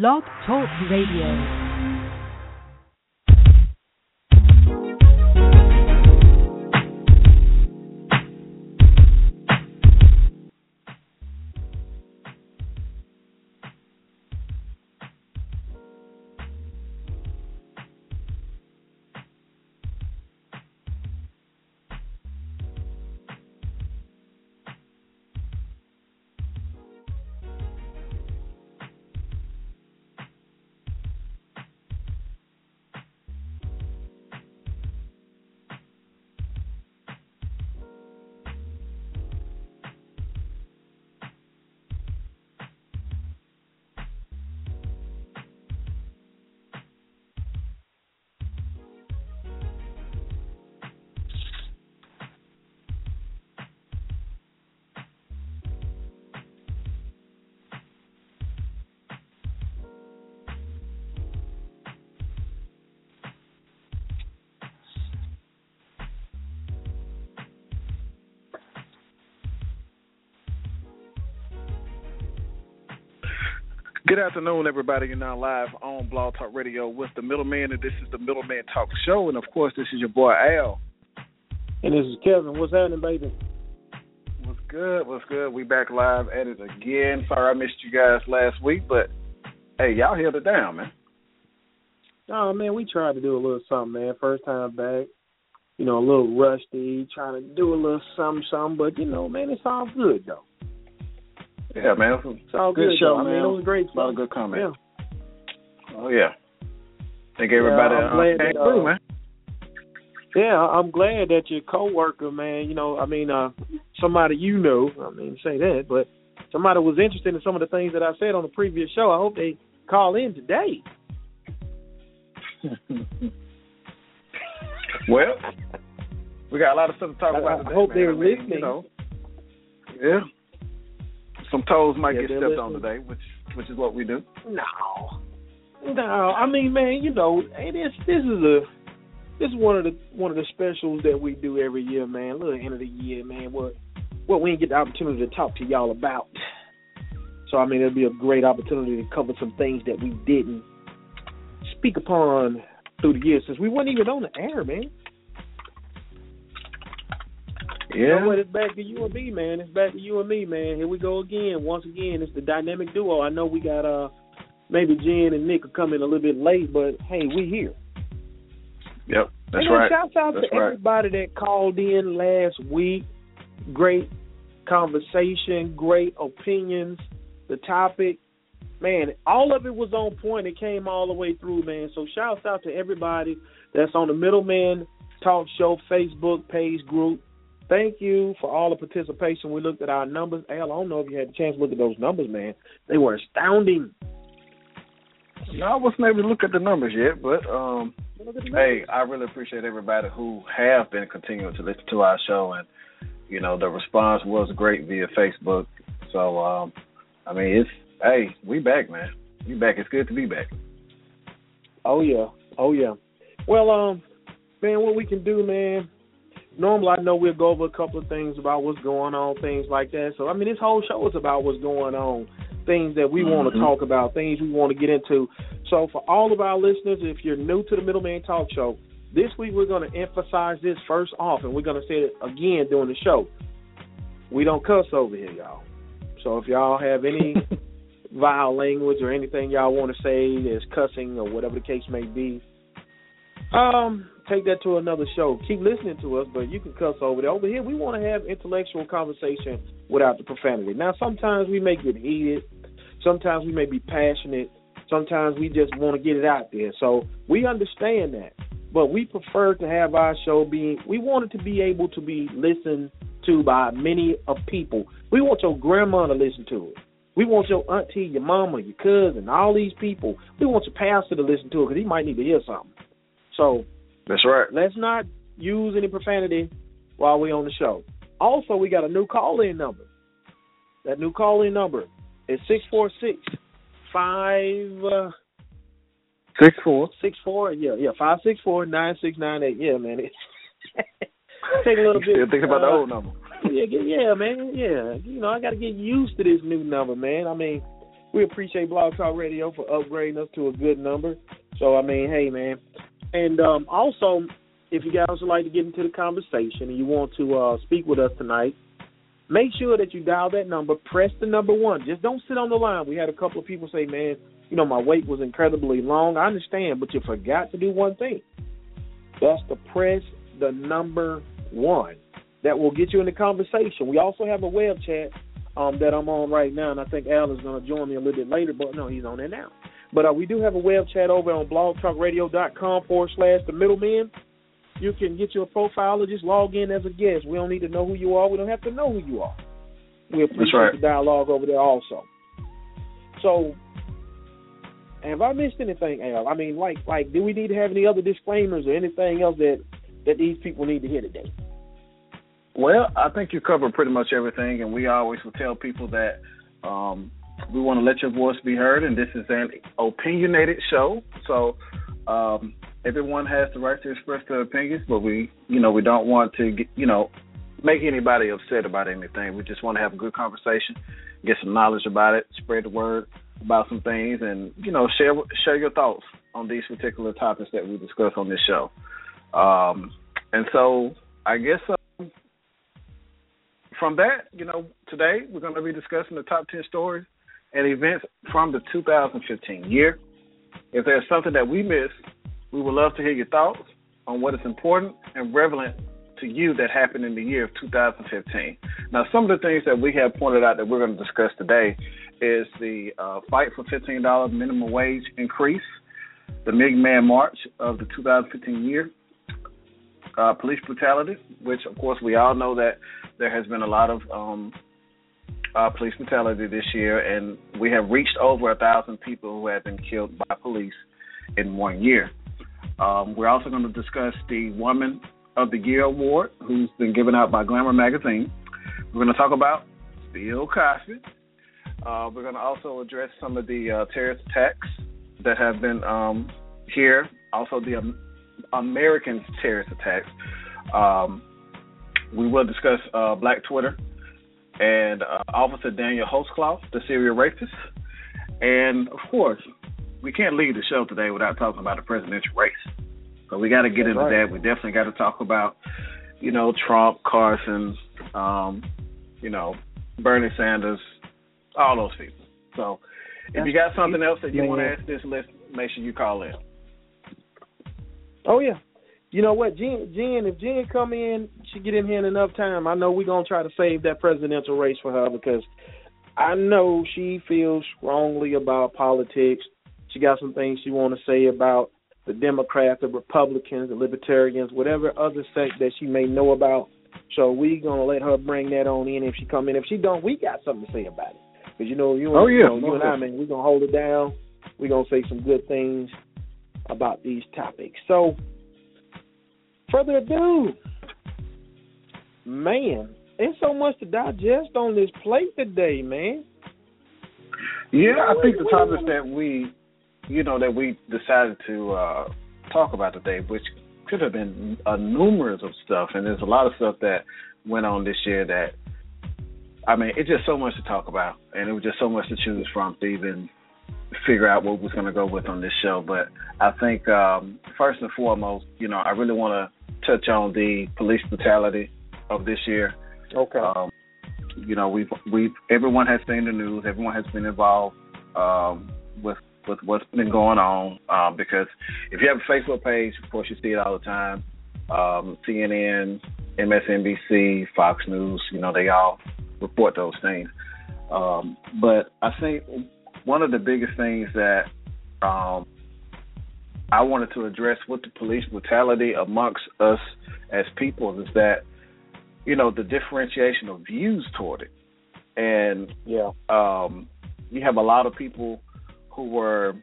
Blog Talk Radio. Good afternoon, everybody. You're now live on Blog Talk Radio with the Middleman, and this is the Middleman Talk Show. And of course, this is your boy Al. And this is Kevin. What's happening, baby? What's good? What's good? We back live at it again. Sorry I missed you guys last week, but hey, y'all held it down, man. Oh man, we tried to do a little something, man. First time back, you know, a little rusty, trying to do a little something, something. But you know, man, it's all good though. Yeah, man. It's all good, good show, man. I mean, it was great. A lot of good comments. Yeah. Oh yeah. Think everybody yeah, I'm uh, glad that, through, uh, man. Yeah, I'm glad that your coworker, man, you know, I mean, uh somebody you know, I mean say that, but somebody was interested in some of the things that I said on the previous show. I hope they call in today. well, we got a lot of stuff to talk I- about I today. hope man. they're I mean, listening. You know, yeah. Some toes might Yeah, get stepped on today, which which is what we do. No. No, I mean, man, you know, hey, this this is a this is one of the one of the specials that we do every year, man. Little end of the year, man. What what we didn't get the opportunity to talk to y'all about. So I mean, it'll be a great opportunity to cover some things that we didn't speak upon through the years since we weren't even on the air, man. You know what? It's back to you and me, man. It's back to you and me, man. Here we go again. Once again, it's the dynamic duo. I know we got uh maybe Jen and Nick are coming a little bit late, but hey, we here. Yep, that's right. Shouts out That's to right. everybody that called in last week. Great conversation, great opinions. The topic, man, all of it was on point. It came all the way through, man. So shouts out to everybody that's on the Middleman Talk Show Facebook page group. Thank you for all the participation. We looked at our numbers. Al, I don't know if you had a chance to look at those numbers, man. They were astounding. No, I wasn't able to look at the numbers yet, but um, hey. I really appreciate everybody who have been continuing to listen to our show, and you know the response was great via Facebook. So, um, I mean, it's hey, we back, man. We back. It's good to be back. Oh yeah, oh yeah. Well, um, man, what we can do, man. Normally, I know we'll go over a couple of things about what's going on, things like that. So, I mean, this whole show is about what's going on, things that we want to mm-hmm. talk about, things we want to get into. So, for all of our listeners, if you're new to the Middleman Talk Show, this week we're going to emphasize this first off, and we're going to say it again during the show. We don't cuss over here, y'all. So, if y'all have any vile language or anything y'all want to say that's cussing or whatever the case may be, um, take that to another show. Keep listening to us, but you can cuss over there. Over here, we want to have intellectual conversation without the profanity. Now, sometimes we may get heated. Sometimes we may be passionate. Sometimes we just want to get it out there. So we understand that. But we prefer to have our show being, we want it to be able to be listened to by many of people. We want your grandma to listen to it. We want your auntie, your mama, your cousin, all these people. We want your pastor to listen to it because he might need to hear something. So that's right. Let's not use any profanity while we're on the show. Also, we got a new call in number. That new call in number is six four six five uh, six four six four yeah yeah five six four nine six nine eight yeah man it take a little bit. Still thinking about uh, the old number. Yeah, yeah, man, yeah. You know, I got to get used to this new number, man. I mean, we appreciate Blog Talk Radio for upgrading us to a good number. So I mean, hey, man, and um, also if you guys would like to get into the conversation and you want to uh, speak with us tonight, make sure that you dial that number. Press the number one. Just don't sit on the line. We had a couple of people say, "Man, you know, my wait was incredibly long." I understand, but you forgot to do one thing. That's to press the number one. That will get you in the conversation. We also have a web chat um, that I'm on right now, and I think Al is going to join me a little bit later. But no, he's on there now. But uh, we do have a web chat over on blogtalkradio.com forward slash the middleman you can get your profile or just log in as a guest. We don't need to know who you are. We don't have to know who you are. We appreciate right. the dialogue over there also. So, have I missed anything, Al? I mean, like, like, do we need to have any other disclaimers or anything else that that these people need to hear today? Well, I think you covered pretty much everything, and we always will tell people that um, we want to let your voice be heard, and this is an opinionated show. So um, everyone has the right to express their opinions, but we, you know, we don't want to, get, you know, make anybody upset about anything. We just want to have a good conversation, get some knowledge about it, spread the word about some things, and you know, share share your thoughts on these particular topics that we discuss on this show. Um, and so, I guess um, from that, you know, today we're going to be discussing the top ten stories and events from the 2015 year. If there's something that we missed we would love to hear your thoughts on what is important and relevant to you that happened in the year of 2015. Now, some of the things that we have pointed out that we're going to discuss today is the uh, fight for $15 minimum wage increase, the Man March of the 2015 year, uh, police brutality, which of course we all know that there has been a lot of um, uh, police brutality this year, and we have reached over a thousand people who have been killed by police in one year. Um, we're also going to discuss the Woman of the Year award, who's been given out by Glamour magazine. We're going to talk about Bill Cosby. Uh, we're going to also address some of the uh, terrorist attacks that have been um, here, also the um, American terrorist attacks. Um, we will discuss uh, Black Twitter and uh, Officer Daniel Holtzclaw, the serial rapist. And of course, we can't leave the show today without talking about the presidential race. So we got to get That's into right. that. We definitely got to talk about, you know, Trump, Carson, um, you know, Bernie Sanders, all those people. So if That's you got something else that you want to ask this list, make sure you call in. Oh yeah. You know what, Jen? Jen, if Jen come in, she get in here in enough time. I know we're gonna try to save that presidential race for her because I know she feels strongly about politics. She got some things she want to say about the Democrats, the Republicans, the Libertarians, whatever other sect that she may know about. So we gonna let her bring that on in if she come in. If she don't, we got something to say about it. Because you know, you, oh, yeah, you, know, you and oh, I, man, we gonna hold it down. We gonna say some good things about these topics. So, further ado, man, there's so much to digest on this plate today, man. Yeah, I think the topics that we you know, that we decided to uh, talk about today, which could have been a numerous of stuff, and there's a lot of stuff that went on this year that, I mean, it's just so much to talk about, and it was just so much to choose from to even figure out what was going to go with on this show. But I think um, first and foremost, you know, I really want to touch on the police brutality of this year. Okay. Um, you know, we've we've everyone has seen the news, everyone has been involved um, with with what's been going on. Um, because if you have a Facebook page, of course, you see it all the time. Um, CNN, MSNBC, Fox News, you know, they all report those things. Um, but I think one of the biggest things that um, I wanted to address with the police brutality amongst us as people is that, you know, the differentiation of views toward it. And yeah, um, you have a lot of people who were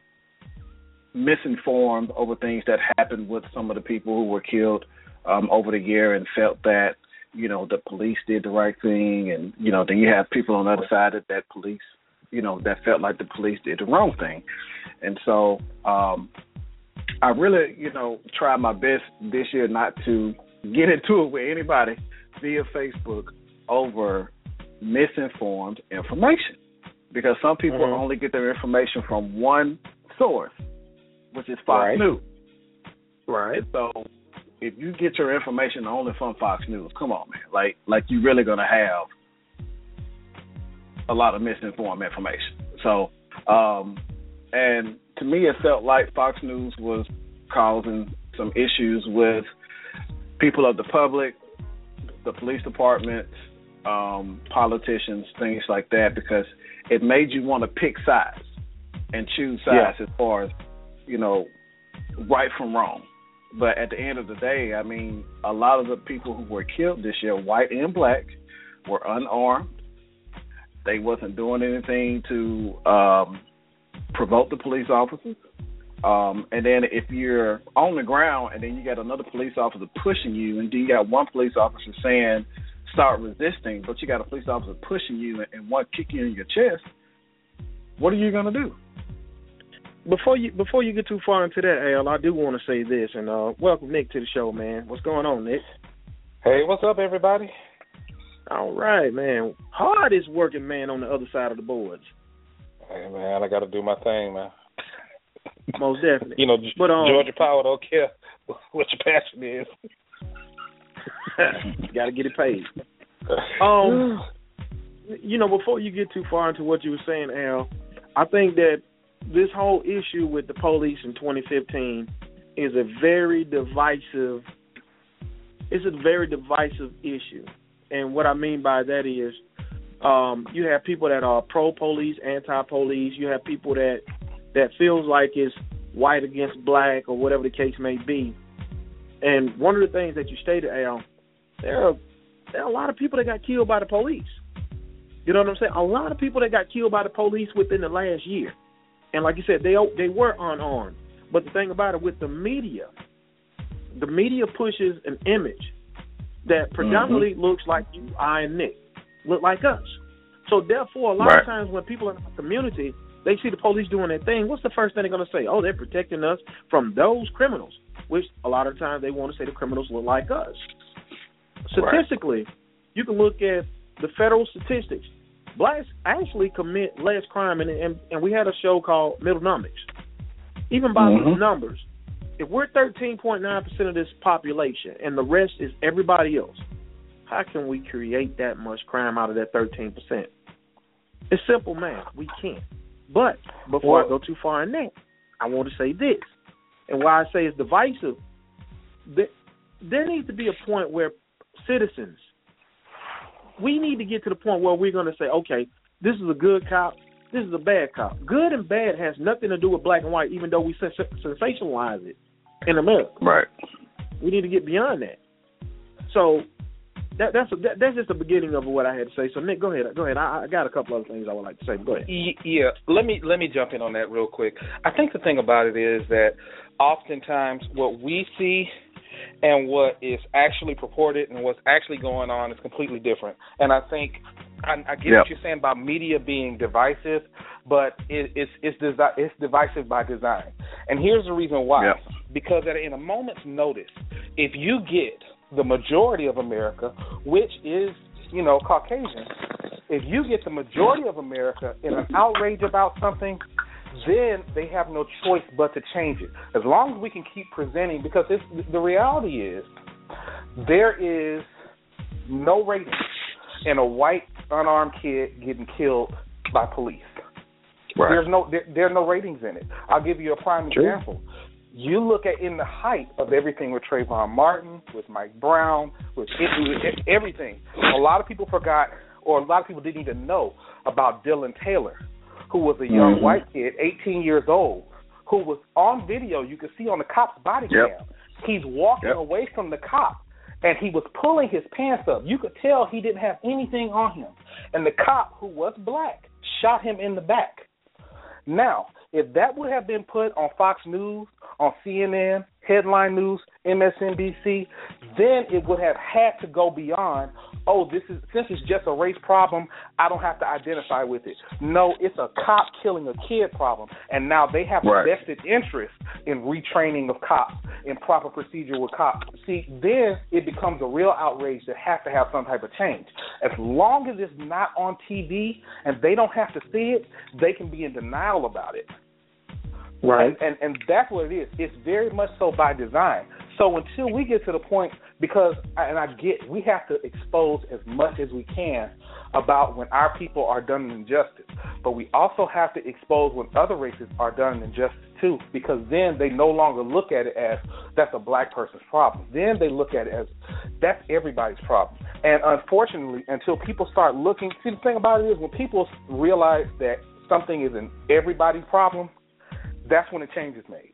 misinformed over things that happened with some of the people who were killed um, over the year and felt that you know the police did the right thing, and you know then you have people on the other side that that police you know that felt like the police did the wrong thing, and so um, I really you know tried my best this year not to get into it with anybody via Facebook over misinformed information because some people mm-hmm. only get their information from one source, which is Fox right. News. Right. So if you get your information only from Fox News, come on, man. Like like you're really gonna have a lot of misinformed information. So, um and to me it felt like Fox News was causing some issues with people of the public, the police department, um, politicians, things like that, because it made you want to pick sides and choose sides yeah. as far as you know right from wrong. But at the end of the day, I mean, a lot of the people who were killed this year, white and black, were unarmed. They wasn't doing anything to um, provoke the police officers. Um, and then if you're on the ground and then you got another police officer pushing you, and then you got one police officer saying start resisting, but you got a police officer pushing you and one kicking you in your chest, what are you gonna do? Before you before you get too far into that, Al, I do want to say this, and uh, welcome Nick to the show, man. What's going on, Nick? Hey, what's up, everybody? All right, man. Hardest working man on the other side of the boards. Hey, man, I got to do my thing, man. Most definitely. you know, but, um, Georgia Power don't care what your passion is. got to get it paid. Um, you know, before you get too far into what you were saying, Al, I think that this whole issue with the police in 2015 is a very divisive. It's a very divisive issue, and what I mean by that is, um, you have people that are pro police, anti police. You have people that that feels like it's white against black or whatever the case may be. And one of the things that you stated, Al, there are there are a lot of people that got killed by the police. You know what I'm saying? A lot of people that got killed by the police within the last year. And like you said, they they were unarmed. But the thing about it with the media, the media pushes an image that predominantly mm-hmm. looks like you, I, and Nick, look like us. So therefore, a lot right. of times when people in our community they see the police doing their thing, what's the first thing they're going to say? Oh, they're protecting us from those criminals, which a lot of times they want to say the criminals look like us. Statistically, right. you can look at the federal statistics. Blacks actually commit less crime, and, and, and we had a show called Middle Middlenomics. Even by mm-hmm. numbers, if we're 13.9% of this population and the rest is everybody else, how can we create that much crime out of that 13%? It's simple math. We can't. But before well, I go too far in that, I want to say this. And why I say it's divisive, there, there needs to be a point where citizens, we need to get to the point where we're going to say, okay, this is a good cop, this is a bad cop. Good and bad has nothing to do with black and white, even though we sensationalize it in America. Right. We need to get beyond that. So that, that's a, that, that's just the beginning of what I had to say. So Nick, go ahead. Go ahead. I, I got a couple other things I would like to say. Go ahead. Yeah, let me let me jump in on that real quick. I think the thing about it is that oftentimes what we see and what is actually purported and what's actually going on is completely different. And I think I, I get yep. what you're saying about media being divisive, but it, it's it's desi- it's divisive by design. And here's the reason why: yep. because at in a moment's notice, if you get the majority of America, which is you know Caucasian, if you get the majority of America in an outrage about something, then they have no choice but to change it. As long as we can keep presenting, because the reality is there is no rating in a white unarmed kid getting killed by police. Right. There's no there, there are no ratings in it. I'll give you a prime True. example. You look at in the height of everything with Trayvon Martin, with Mike Brown, with, everything. A lot of people forgot, or a lot of people didn't even know about Dillon Taylor, who was a young mm-hmm. white kid, 18 years old, who was on video. You could see on the cop's body yep. cam. He's walking yep. away from the cop, and he was pulling his pants up. You could tell he didn't have anything on him. And the cop, who was black, shot him in the back. Now, if that would have been put on Fox News, on CNN, Headline News, MSNBC, then it would have had to go beyond, oh, this is since it's just a race problem, I don't have to identify with it. No, it's a cop killing a kid problem. And now they have right. a vested interest in retraining of cops, in proper procedure with cops. See, then it becomes a real outrage that has to have some type of change. As long as it's not on TV and they don't have to see it, they can be in denial about it. Right. And, and and that's what it is. It's very much so by design. So until we get to the point, because and I get, we have to expose as much as we can about when our people are done injustice, but we also have to expose when other races are done injustice too, because then they no longer look at it as that's a black person's problem. Then they look at it as that's everybody's problem. And unfortunately, until people start looking, see the thing about it is when people realize that something is an everybody's problem that's when a change is made.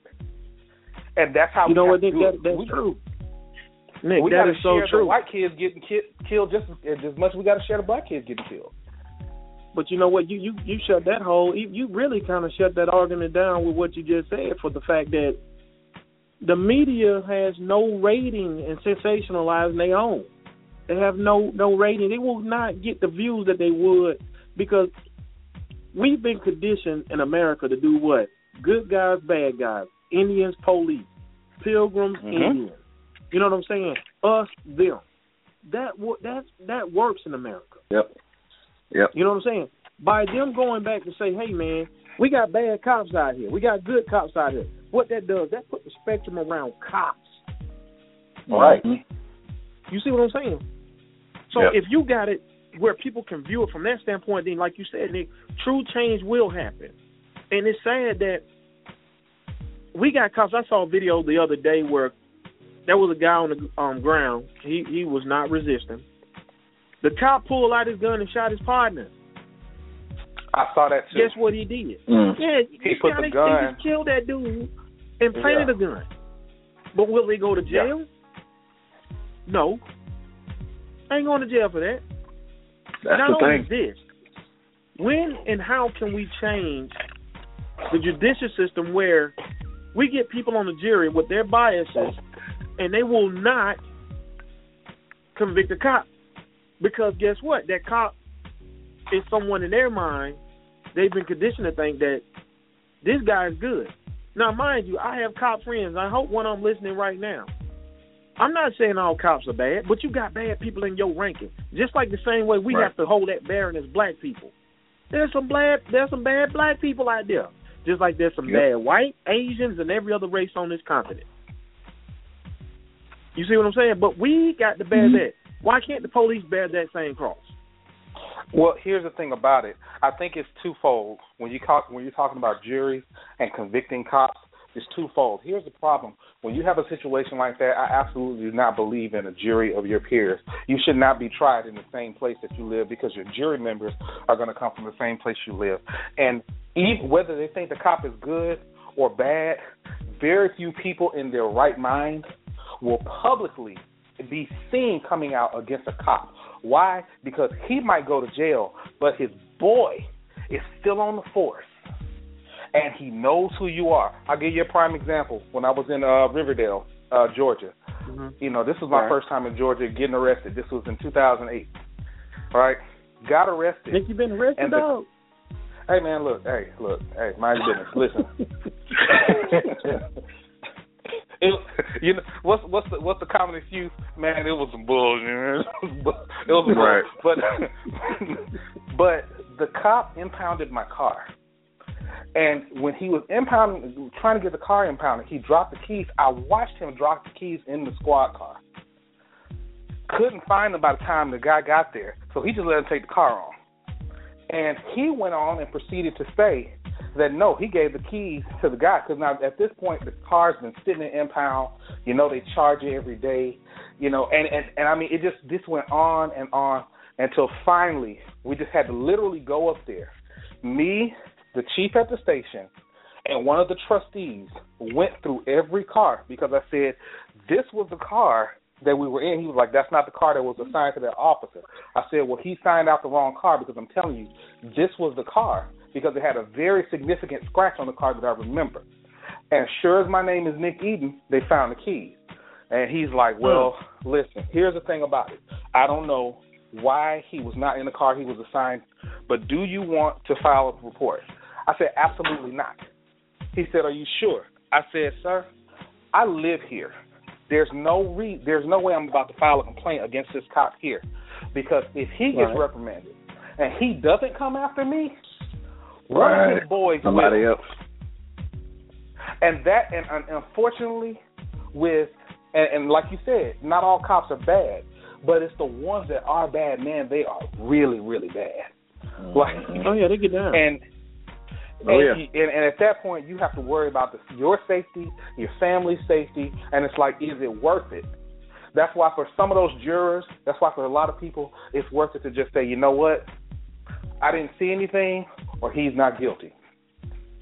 And that's how you know what, Nick, that, that's we, true. Nick, we that is so share true. The white kids getting ki- killed just as, as much as we got to share the black kids getting killed. But you know what? You you you shut that whole. You, you really kind of shut that argument down with what you just said for the fact that the media has no rating and sensationalizing their own. They have no no rating. They will not get the views that they would because we've been conditioned in America to do what? Good guys, bad guys. Indians, police. Pilgrims, Mhm. Indians. You know what I'm saying? Us, them. That that that works in America. Yep. Yep. You know what I'm saying? By them going back to say, hey man, we got bad cops out here. We got good cops out here. What that does, that put the spectrum around cops. Right. You see what I'm saying? So Yep. if you got it where people can view it from that standpoint, then like you said, Nick, true change will happen. And it's sad that we got cops. I saw a video the other day where there was a guy on the um, ground. He he was not resisting. The cop pulled out his gun and shot his partner. I saw that too. Guess what he did? Mm. Yeah, He put the they, gun- They just killed that dude and planted Yeah. a gun. But will they go to jail? No. Ain't going to jail for that. That's Not the only thing. this, when and how can we change the judicial system where we get people on the jury with their biases and they will not convict a cop? Because guess what? That cop is someone in their mind, they've been conditioned to think that this guy is good. Now, mind you, I have cop friends. I hope one of them listening right now. I'm not saying all cops are bad, but you got bad people in your ranking. Just like the same way we Right. have to hold that barren as black people. There's some bad there's some bad black people out there. Just like there's some Yep. bad white, Asians, and every other race on this continent. You see what I'm saying? But we got to bear Mm-hmm. that. Why can't the police bear that same cross? Well, here's the thing about it. I think it's twofold. When you talk when you're talking about juries and convicting cops, it's twofold. Here's the problem. When you have a situation like that, I absolutely do not believe in a jury of your peers. You should not be tried in the same place that you live because your jury members are going to come from the same place you live. And even whether they think the cop is good or bad, very few people in their right mind will publicly be seen coming out against a cop. Why? Because he might go to jail, but his boy is still on the force. And he knows who you are. I'll give you a prime example. When I was in uh, Riverdale, uh, Georgia, you know, this was my Right. first time in Georgia getting arrested. This was in 2008. All right, got arrested. Think you've been arrested, And the- dog? Hey man, look, hey, look, hey, mind your business. Listen. it, you know what's what's the what's the common excuse? Man, it was some bullshit. Man. It was, it was bull. Right. But but the cop impounded my car, and when he was impounding, trying to get the car impounded, he dropped the keys. I watched him drop the keys in the squad car. Couldn't find them by the time the guy got there, so he just let him take the car on. And he went on and proceeded to say that no, he gave the keys to the guy because now at this point the car's been sitting in impound. You know they charge it every day. You know, and and and I mean it just this went on and on until finally we just had to literally go up there. Me, the chief at the station, and one of the trustees went through every car because I said this was the car that we were in, he was like, "That's not the car that was assigned to that officer." I said, "Well, he signed out the wrong car because I'm telling you, this was the car because it had a very significant scratch on the car that I remember." And sure as my name is Nick Eden, they found the keys. And he's like, hmm. "Well, listen, here's the thing about it. I don't know why he was not in the car he was assigned, but do you want to file a report?" I said, "Absolutely not." He said, "Are you sure?" I said, "Sir, I live here. There's no re- there's no way I'm about to file a complaint against this cop here, because if he gets Right. reprimanded and he doesn't come after me, one Right. of his boys Somebody will. else. And that, and, and unfortunately, with and, and like you said, not all cops are bad, but it's the ones that are bad, man. They are really, really bad. Mm-hmm. Like, Oh yeah, they get down. and Oh, and, yeah. you- and, and at that point, you have to worry about the, your safety, your family's safety, and it's like, is it worth it? That's why for some of those jurors, that's why for a lot of people, it's worth it to just say, you know what, I didn't see anything, or he's not guilty.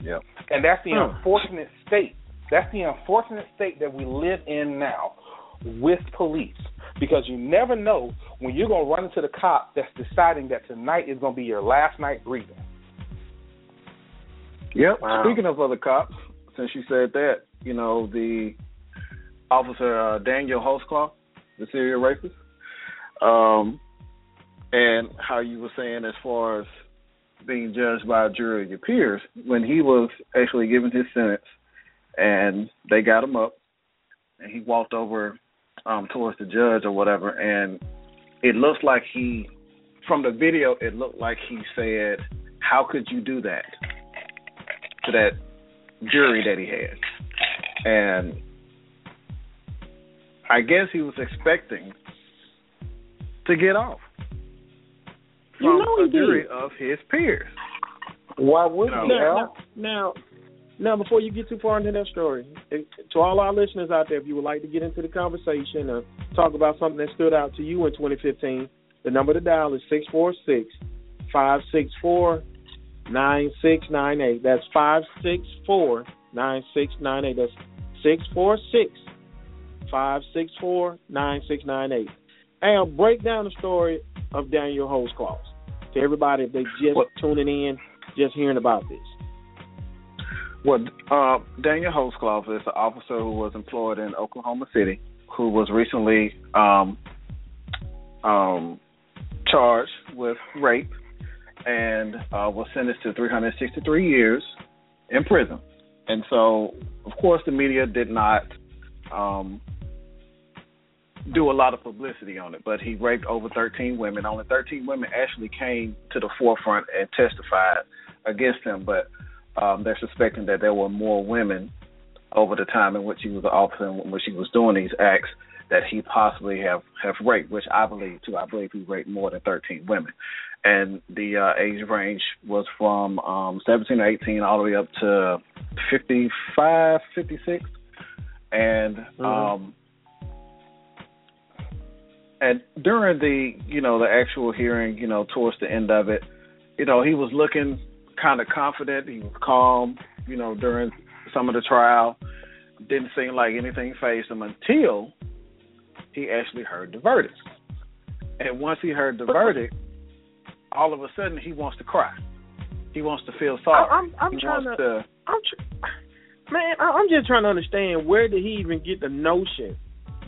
Yeah. And that's the Hmm. unfortunate state. That's the unfortunate state that we live in now with police. Because you never know when you're going to run into the cop that's deciding that tonight is going to be your last night breathing. Yep. Wow. Speaking of other cops, since you said that, you know, the officer uh, Daniel Holtzclaw, the serial rapist, um, and how you were saying as far as being judged by a jury of your peers, when he was actually given his sentence and they got him up and he walked over um towards the judge or whatever and it looks like he from the video it looked like he said, How could you do that? To that jury that he had. And I guess he was expecting to get off from You know a jury did. of his peers. Why would No. you? Now, now, now, before you get too far into that story, to all our listeners out there, if you would like to get into the conversation or talk about something that stood out to you in 2015, the number to dial is 646 564 9698. That's 564 9698. That's 646 564 9698. Al, break down the story of Daniel Holtzclaw to everybody if they just What- tuning in, just hearing about this. Well, uh, Daniel Holtzclaw is an officer who was employed in Oklahoma City, who was recently um, um, charged with rape and uh, was sentenced to 363 years in prison. And so, of course, the media did not um, do a lot of publicity on it, but he raped over 13 women. Only 13 women actually came to the forefront and testified against him, but um, they're suspecting that there were more women over the time in which he was an officer in which he was doing these acts that he possibly have have raped, which I believe too. I believe he raped more than 13 women, and the uh, age range was from um, 17 or 18 all the way up to 55, 56, and um, and during the you know the actual hearing, you know towards the end of it, you know he was looking kind of confident. He was calm, you know, during some of the trial. Didn't seem like anything phased him until he actually heard the verdict. And once he heard the verdict, all of a sudden he wants to cry. He wants to feel sorry. I- I'm- I'm trying wants to- I'm tr- man, I- I'm just trying to understand where did he even get the notion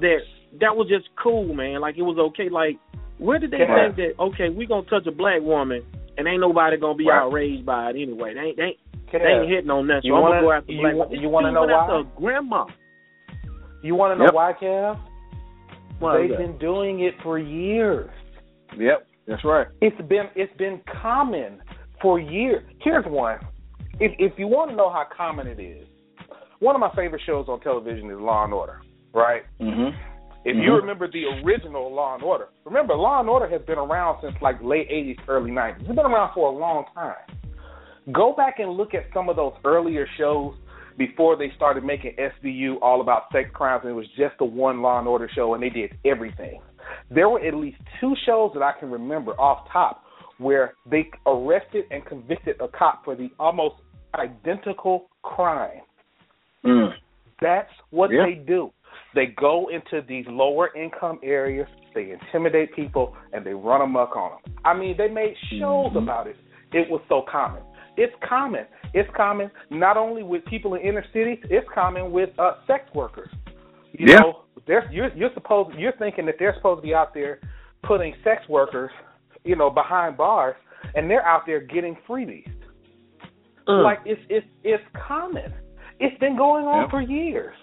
that that was just cool, man? Like it was okay. Like where did they Right. think that okay, we gonna touch a black woman and ain't nobody gonna be Right. outraged by it anyway? They ain't they, ain't- Kev, they ain't hitting on nothing. You I'm wanna- gonna go after you black. women. you wanna know went after why? grandma. You want to know Yep. why, Kev? Why They've that? been doing it for years. Yep, that's right. It's been it's been common for years. Here's one. If if you want to know how common it is, one of my favorite shows on television is Law and Order, right? Mhm. If you Mhm. remember the original Law and Order, remember Law and Order has been around since like late '80s, early '90s. It's been around for a long time. Go back and look at some of those earlier shows before they started making SVU all about sex crimes, and it was just the one Law and Order show, and they did everything. There were at least two shows that I can remember off top where they arrested and convicted a cop for the almost identical crime. Mm. That's what Yeah. they do. They go into these lower income areas, they intimidate people, and they run amok on them. I mean, they made shows mm-hmm. about it. It was so common. It's common. It's common not only with people in inner cities. It's common with uh, sex workers. You yeah. know, they're, you're, you're supposed you're thinking that they're supposed to be out there putting sex workers, you know, behind bars, and they're out there getting freebies. Mm. Like it's it's it's common. It's been going on yep. for years.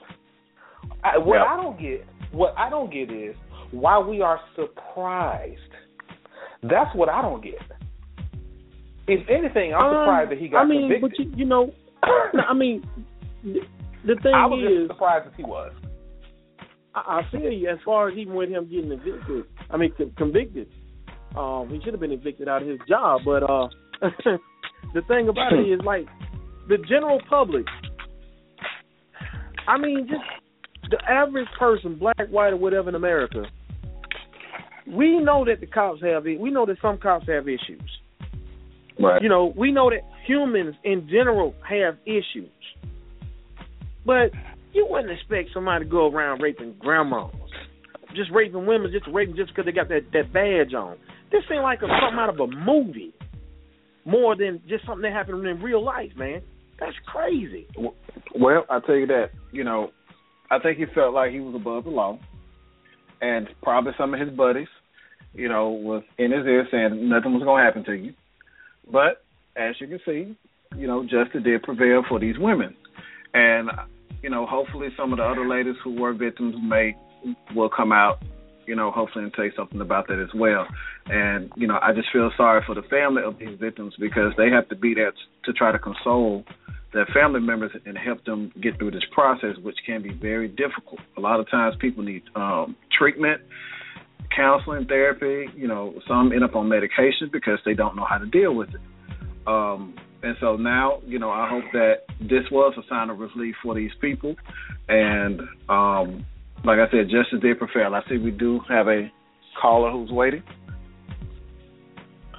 I, what yep. I don't get, what I don't get is why we are surprised. That's what I don't get. If anything, I'm um, surprised that he got I mean, convicted. but you, you know, I mean, the, thing I was is, just surprised as he was. I, I feel you as far as even with him getting evicted. I mean, convicted. Um, he should have been evicted out of his job. But uh, the thing about it is, like, the general public. I mean, just the average person, black, white, or whatever in America. We know that the cops have. it. We know that some cops have issues. Right. You know, we know that humans in general have issues. But you wouldn't expect somebody to go around raping grandmas, just raping women, just raping just because they got that that badge on. This seems like a, something out of a movie, more than just something that happened in real life, man. That's crazy. Well, I tell you that, you know, I think he felt like he was above the law, and probably some of his buddies, you know, was in his ear saying nothing was going to happen to you. But as you can see, you know, justice did prevail for these women, and you know, hopefully some of the other ladies who were victims may will come out, you know, hopefully and say something about that as well. And you know, I just feel sorry for the family of these victims because they have to be there to try to console their family members and help them get through this process, which can be very difficult. A lot of times, people need um, treatment counseling, therapy. You know, some end up on medication because they don't know how to deal with it. Um, and so now, you know, I hope that this was a sign of relief for these people. And um, like I said, justice did prevail. I see we do have a caller who's waiting.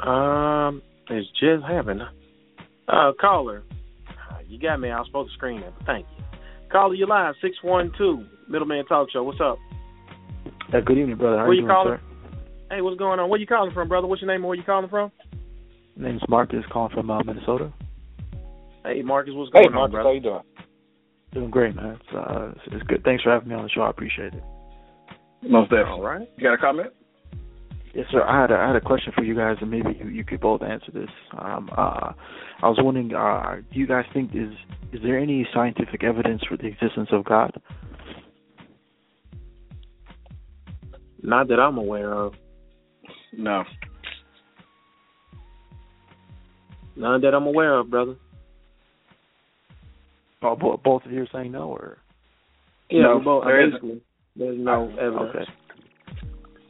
Um, it's just having. Uh, caller, you got me. I was supposed to screen it, but thank you. Caller, you live six one two Middleman Talk Show. What's up? Uh, good evening, brother. How where you, you doing, calling? Sir? Hey, what's going on? Where you calling from, brother? What's your name? And where you calling from? My name's Marcus, calling from uh, Minnesota. Hey, Marcus, what's going hey, Marcus, on, brother? How you doing? Doing great, man. It's, uh, it's, it's good. Thanks for having me on the show. I appreciate it. Most definitely. All right. You got a comment? Yes, sir. I had a, I had a question for you guys, and maybe you, you could both answer this. Um, uh, I was wondering, uh, do you guys think is is there any scientific evidence for the existence of God? Not that I'm aware of. No. None that I'm aware of, brother. Both of you are saying no, or yeah, no, both. there basically, there's no evidence. Okay.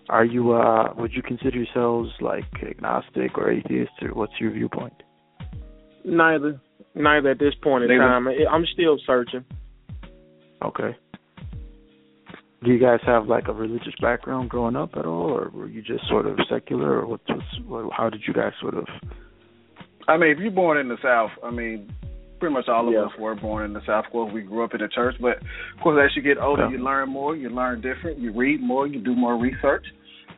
Are you? uh Would you consider yourselves like agnostic or atheist, or what's your viewpoint? Neither. Neither at this point in Neither. time. I'm still searching. Okay. Do you guys have like a religious background growing up at all, or were you just sort of secular, or what's, what's how did you guys sort of? I mean, if you're born in the South, I mean, pretty much all of Yeah. us were born in the South. Of course, we grew up in the church, but of course, as you get older, Yeah. you learn more, you learn different, you read more, you do more research,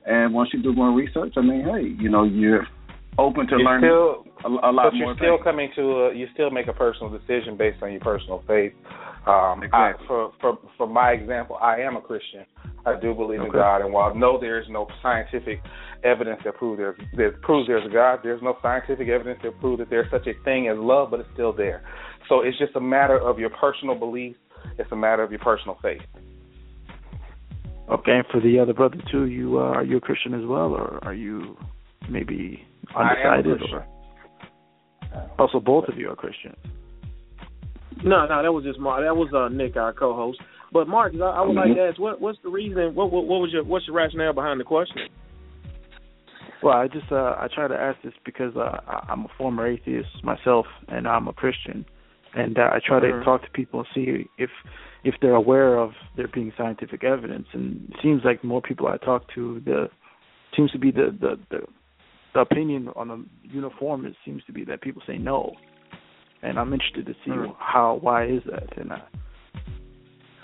and once you do more research, I mean, hey, you know, you're open to You're learning still, a, a lot but more you're still things. coming to a, you still make a personal decision based on your personal faith. Um, Exactly. I, for for for my example, I am a Christian. I do believe in God, and while no, there is no scientific evidence that proves there's that proves there's a God. There's no scientific evidence that proves that there's such a thing as love, but it's still there. So it's just a matter of your personal beliefs. It's a matter of your personal faith. Okay, and for the other brother too, you uh, are you a Christian as well, or are you maybe I am undecided? Christian. Or also, both of you are Christians. No, no, that was just Mark. That was uh, Nick, our co-host. But Marcus, I, I would like to ask, what what's the reason? What, what what was your what's your rationale behind the question? Well, I just uh, I try to ask this because uh, I- I'm a former atheist myself, and I'm a Christian, and uh, I try to Mhm. talk to people and see if if they're aware of there being scientific evidence. And it seems like more people I talk to, the seems to be the the the, the opinion on the uniform. It seems to be that people say no, and I'm interested to see Mhm. how why is that, and uh,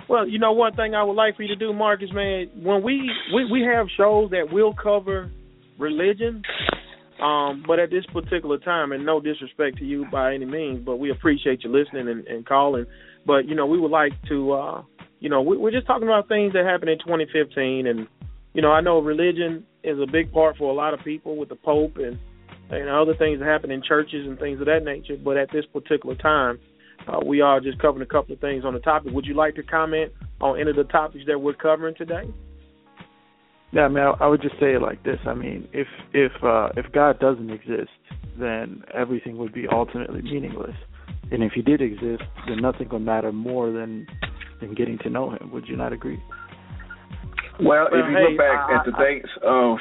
Well, you know, one thing I would like for you to do, Marcus, man, when we we, we have shows that will cover religion, um, but at this particular time, and no disrespect to you by any means, but we appreciate you listening and, and calling. But you know, we would like to, uh, you know, we, we're just talking about things that happened in 2015, and you know, I know religion is a big part for a lot of people with the Pope and and other things that happen in churches and things of that nature. But at this particular time, uh, we are just covering a couple of things on the topic. Would you like to comment on any of the topics that we're covering today? Yeah, I mean, I, I would just say it like this. I mean, if if uh, if God doesn't exist, then everything would be ultimately meaningless. And if He did exist, then nothing would matter more than than getting to know Him. Would you not agree? Well, Well, if you hey, look back I- at the I- dates of,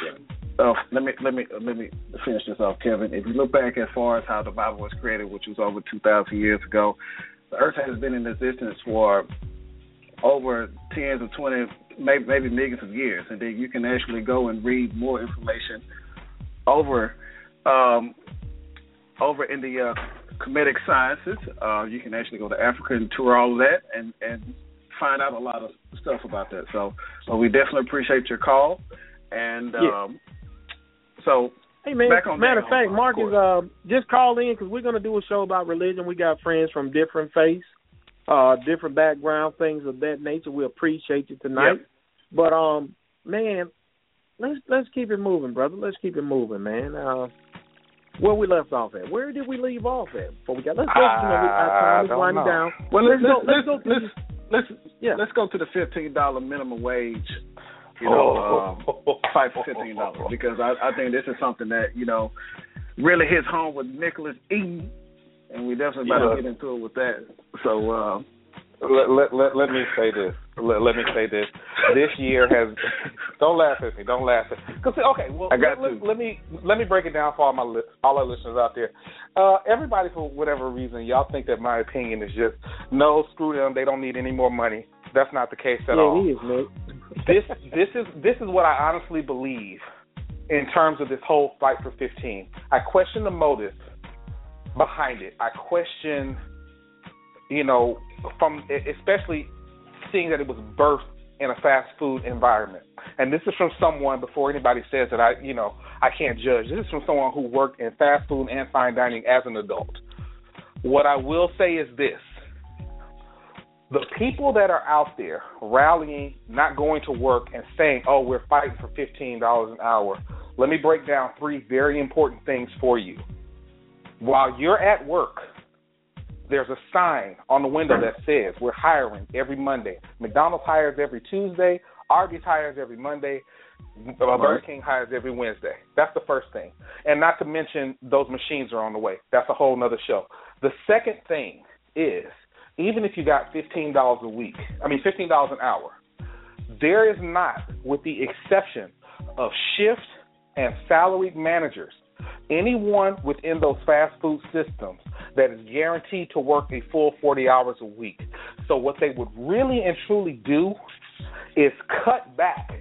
of let me let me let me finish this off, Kevin. If you look back as far as how the Bible was created, which was over two thousand years ago, the Earth has been in existence for over tens of twenty, maybe maybe millions of years, and then you can actually go and read more information over um, over in the uh, Kemetic sciences. Uh, you can actually go to Africa and tour all of that, and and find out a lot of stuff about that. So, so we definitely appreciate your call, and Yeah. um, so Hey man, matter of fact, Marcus, course. uh, just call in because we're going to do a show about religion. We got friends from different faiths, uh, different background, things of that nature. We appreciate you tonight. Yep. But um, man, let's let's keep it moving, brother. Let's keep it moving, man. Uh, where we left off at? Where did we leave off at? Before we got let's go. you know, we, our time is winding know. down. well, let's, let's go. Let's, let's to let's let's, Yeah. let's go to the fifteen dollar minimum wage. You know, um, fight for fifteen dollars because I, I think this is something that you know really hits home with Nicholas Eden, and we definitely about Yeah. to get into it with that. So. Uh, let, let, let, let me say this. Let, let me say this. This year has. Don't laugh at me. Don't laugh at. Because okay, well, I got let, to. let me let me break it down for all my li- all our listeners out there. Uh, everybody, for whatever reason, y'all think that my opinion is just no, screw them. They don't need any more money. That's not the case at yeah, all it is, Nick. this this is this is what I honestly believe in terms of this whole fight for 15. I question the motive behind it. I question, you know, from especially seeing that it was birthed in a fast food environment. And this is from someone before anybody says that I, you know, I can't judge. This is from someone who worked in fast food and fine dining as an adult. What I will say is this the people that are out there rallying, not going to work, and saying, "Oh, we're fighting for fifteen dollars an hour." Let me break down three very important things for you. While you're at work, there's a sign on the window that says we're hiring every Monday. McDonald's hires every Tuesday. Arby's hires every Monday. Uh, Burger King hires every Wednesday. That's the first thing. And not to mention those machines are on the way. That's a whole nother show. The second thing is even if you got fifteen dollars a week, I mean fifteen dollars an hour, there is not, with the exception of shift and salaried managers, anyone within those fast food systems that is guaranteed to work a full forty hours a week. So what they would really and truly do is cut back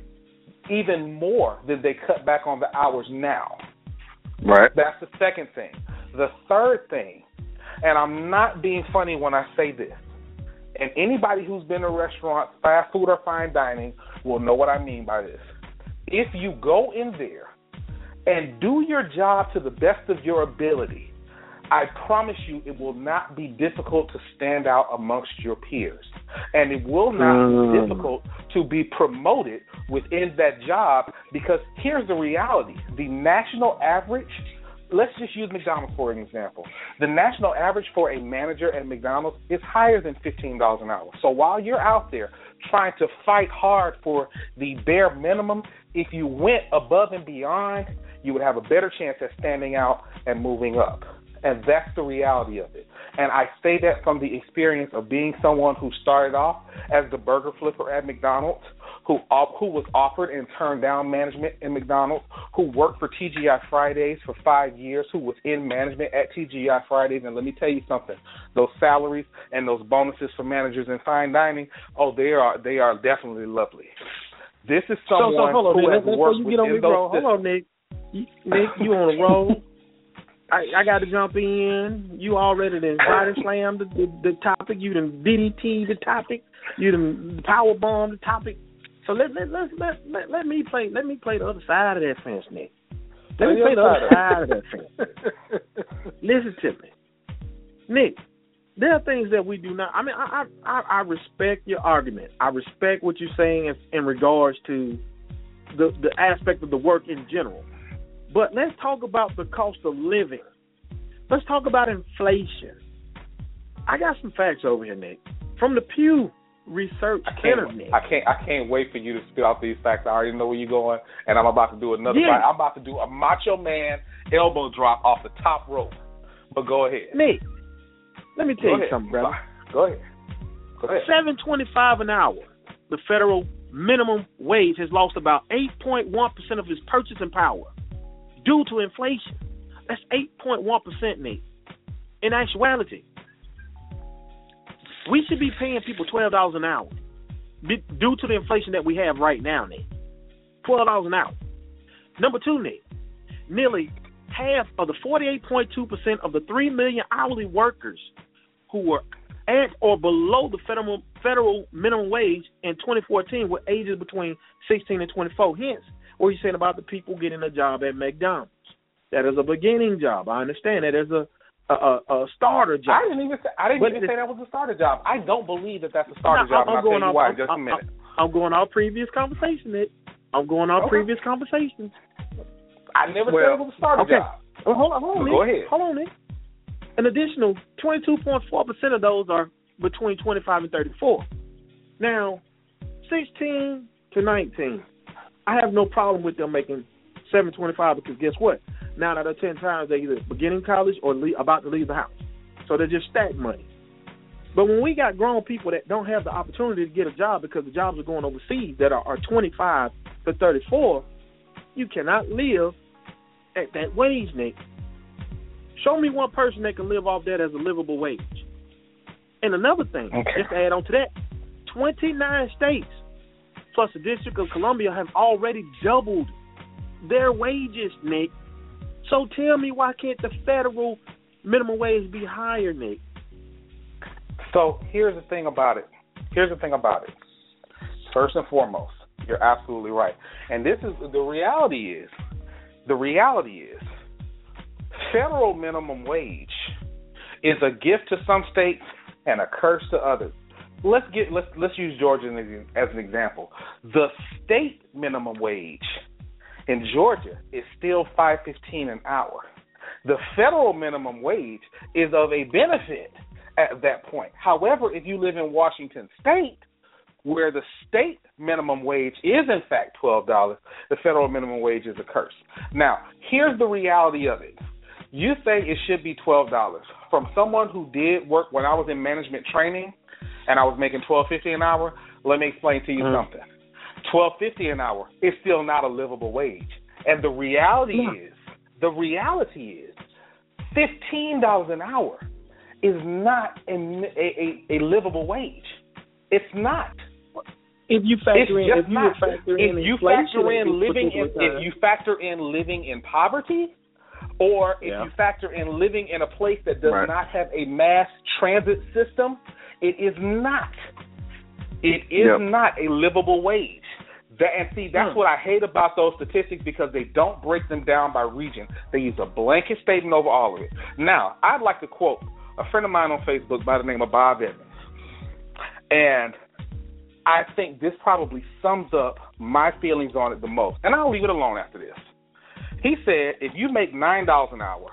even more than they cut back on the hours now. right. That's the second thing. The third thing, and I'm not being funny when I say this, and anybody who's been to restaurants, fast food or fine dining, will know what I mean by this. If you go in there and do your job to the best of your ability, I promise you it will not be difficult to stand out amongst your peers. And it will not be Mm. difficult to be promoted within that job because here's the reality the national average, let's just use McDonald's for an example. The national average for a manager at McDonald's is higher than $15 an hour. So while you're out there trying to fight hard for the bare minimum, if you went above and beyond, you would have a better chance at standing out and moving up. And that's the reality of it. And I say that from the experience of being someone who started off as the burger flipper at McDonald's, who who was offered and turned down management in McDonald's, who worked for TGI Fridays for five years, who was in management at TGI Fridays. And let me tell you something: those salaries and those bonuses for managers in fine dining, oh, they are they are definitely lovely. This is So, someone so hold on, who man. has worked you get on within those hold on, Nick. Nick, you on a roll? I, I got to jump in. You already done body slam the, the the topic. You done DDT the topic. You done power bomb the topic. So let let let let let, let me play let me play the other side of that fence, Nick. Let me play the other side of that fence. Listen to me, Nick. There are things that we do not. I mean, I I I respect your argument. I respect what you're saying in, in regards to the the aspect of the work in general. But let's talk about the cost of living. Let's talk about inflation. I got some facts over here, Nick, from the Pew Research I can't, Center. Nick. I can't. I can't wait for you to spit out these facts. I already know where you're going, and I'm about to do another. Yeah. fight. I'm about to do a Macho Man elbow drop off the top rope. But go ahead. Nick, let me tell Go you ahead. something, brother. Go ahead. Go ahead. Seven twenty-five an hour. The federal minimum wage has lost about eight point one percent of its purchasing power due to inflation. That's eight point one percent, Nick. In actuality, we should be paying people twelve dollars an hour due to the inflation that we have right now. Twelve dollars an hour. Number two, Nick. Nearly half of the forty-eight point two percent of the three million hourly workers who were at or below the federal federal minimum wage in 2014 were ages between 16 and 24. Hence, what are you're saying about the people getting a job at McDonald's. That is a beginning job. I understand that as a a, a, a starter job. I didn't even say I didn't But even say that was a starter job. I don't believe that that's a starter No, job. I'm I'll going off- you I'm- just a I'm- minute. I'm going off previous conversation, Nick. I'm going off Okay. previous conversations. I never Well, said it was a starter okay. job. Well, hold on, hold on, Nick. go ahead. Hold on, Nick. An additional 22.4% of those are between 25 and 34. Now, 16 to 19, I have no problem with them making 725 because guess what? Nine out of 10 times they're either beginning college or le- about to leave the house. So they're just stack money. But when we got grown people that don't have the opportunity to get a job because the jobs are going overseas that are, are 25 to 34, you cannot live at that wage, Nick. Show me one person that can live off that as a livable wage. And another thing, Okay. just to add on to that, 29 states plus the District of Columbia have already doubled their wages, Nick. So tell me why can't the federal minimum wage be higher, Nick? So here's the thing about it. Here's the thing about it. First and foremost, you're absolutely right. And this is the reality is the reality is federal minimum wage is a gift to some states and a curse to others. Let's get let's let's use Georgia as an- example. The state minimum wage in Georgia is still five fifteen an hour. The federal minimum wage is of a benefit at that point. However, if you live in Washington State, where the state minimum wage is in fact twelve dollars, the federal minimum wage is a curse. Now, here's the reality of it. You say it should be twelve dollars. From someone who did work when I was in management training and I was making twelve fifty an hour, let me explain to you Mhm. something. Twelve fifty an hour is still not a livable wage. And the reality No. is the reality is fifteen dollars an hour is not a, a, a, a livable wage. It's not. If you It's factor in, if you not. factor in if you factor in living in, if you factor in living in poverty, or if Yeah. you factor in living in a place that does Right. not have a mass transit system, it is not. It is Yep. not a livable wage. That, and see, that's Hmm. what I hate about those statistics because they don't break them down by region. They use a blanket statement over all of it. Now, I'd like to quote a friend of mine on Facebook by the name of Bob Evans. And I think this probably sums up my feelings on it the most. And I'll leave it alone after this. He said if you make nine dollars an hour,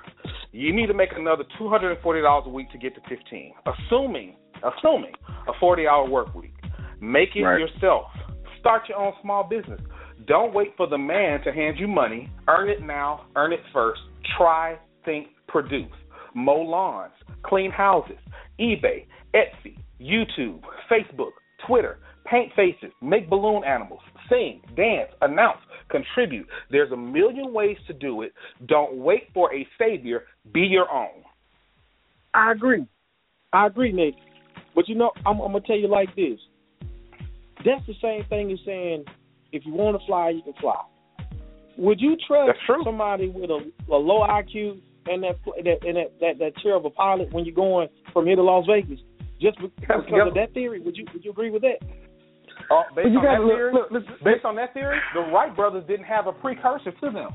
you need to make another two hundred and forty dollars a week to get to fifteen. Assuming assuming a forty hour work week. Make it Right. yourself. Start your own small business. Don't wait for the man to hand you money. Earn it now, earn it first. Try, think, produce. Mow lawns, clean houses, eBay, Etsy, YouTube, Facebook, Twitter, paint faces, make balloon animals, sing, dance, announce, contribute. There's a million ways to do it. Don't wait for a savior. Be your own. I agree. I agree, Nick. But you know, I'm, I'm gonna tell you like this. That's the same thing as saying, if you want to fly, you can fly. Would you trust somebody with a, a low IQ and that that and that, that that chair of a pilot when you're going from here to Las Vegas? Just because Yep. of that theory, would you would you agree with that? Uh, based on that look- theory, look, listen- based on that theory, the Wright brothers didn't have a precursor to them.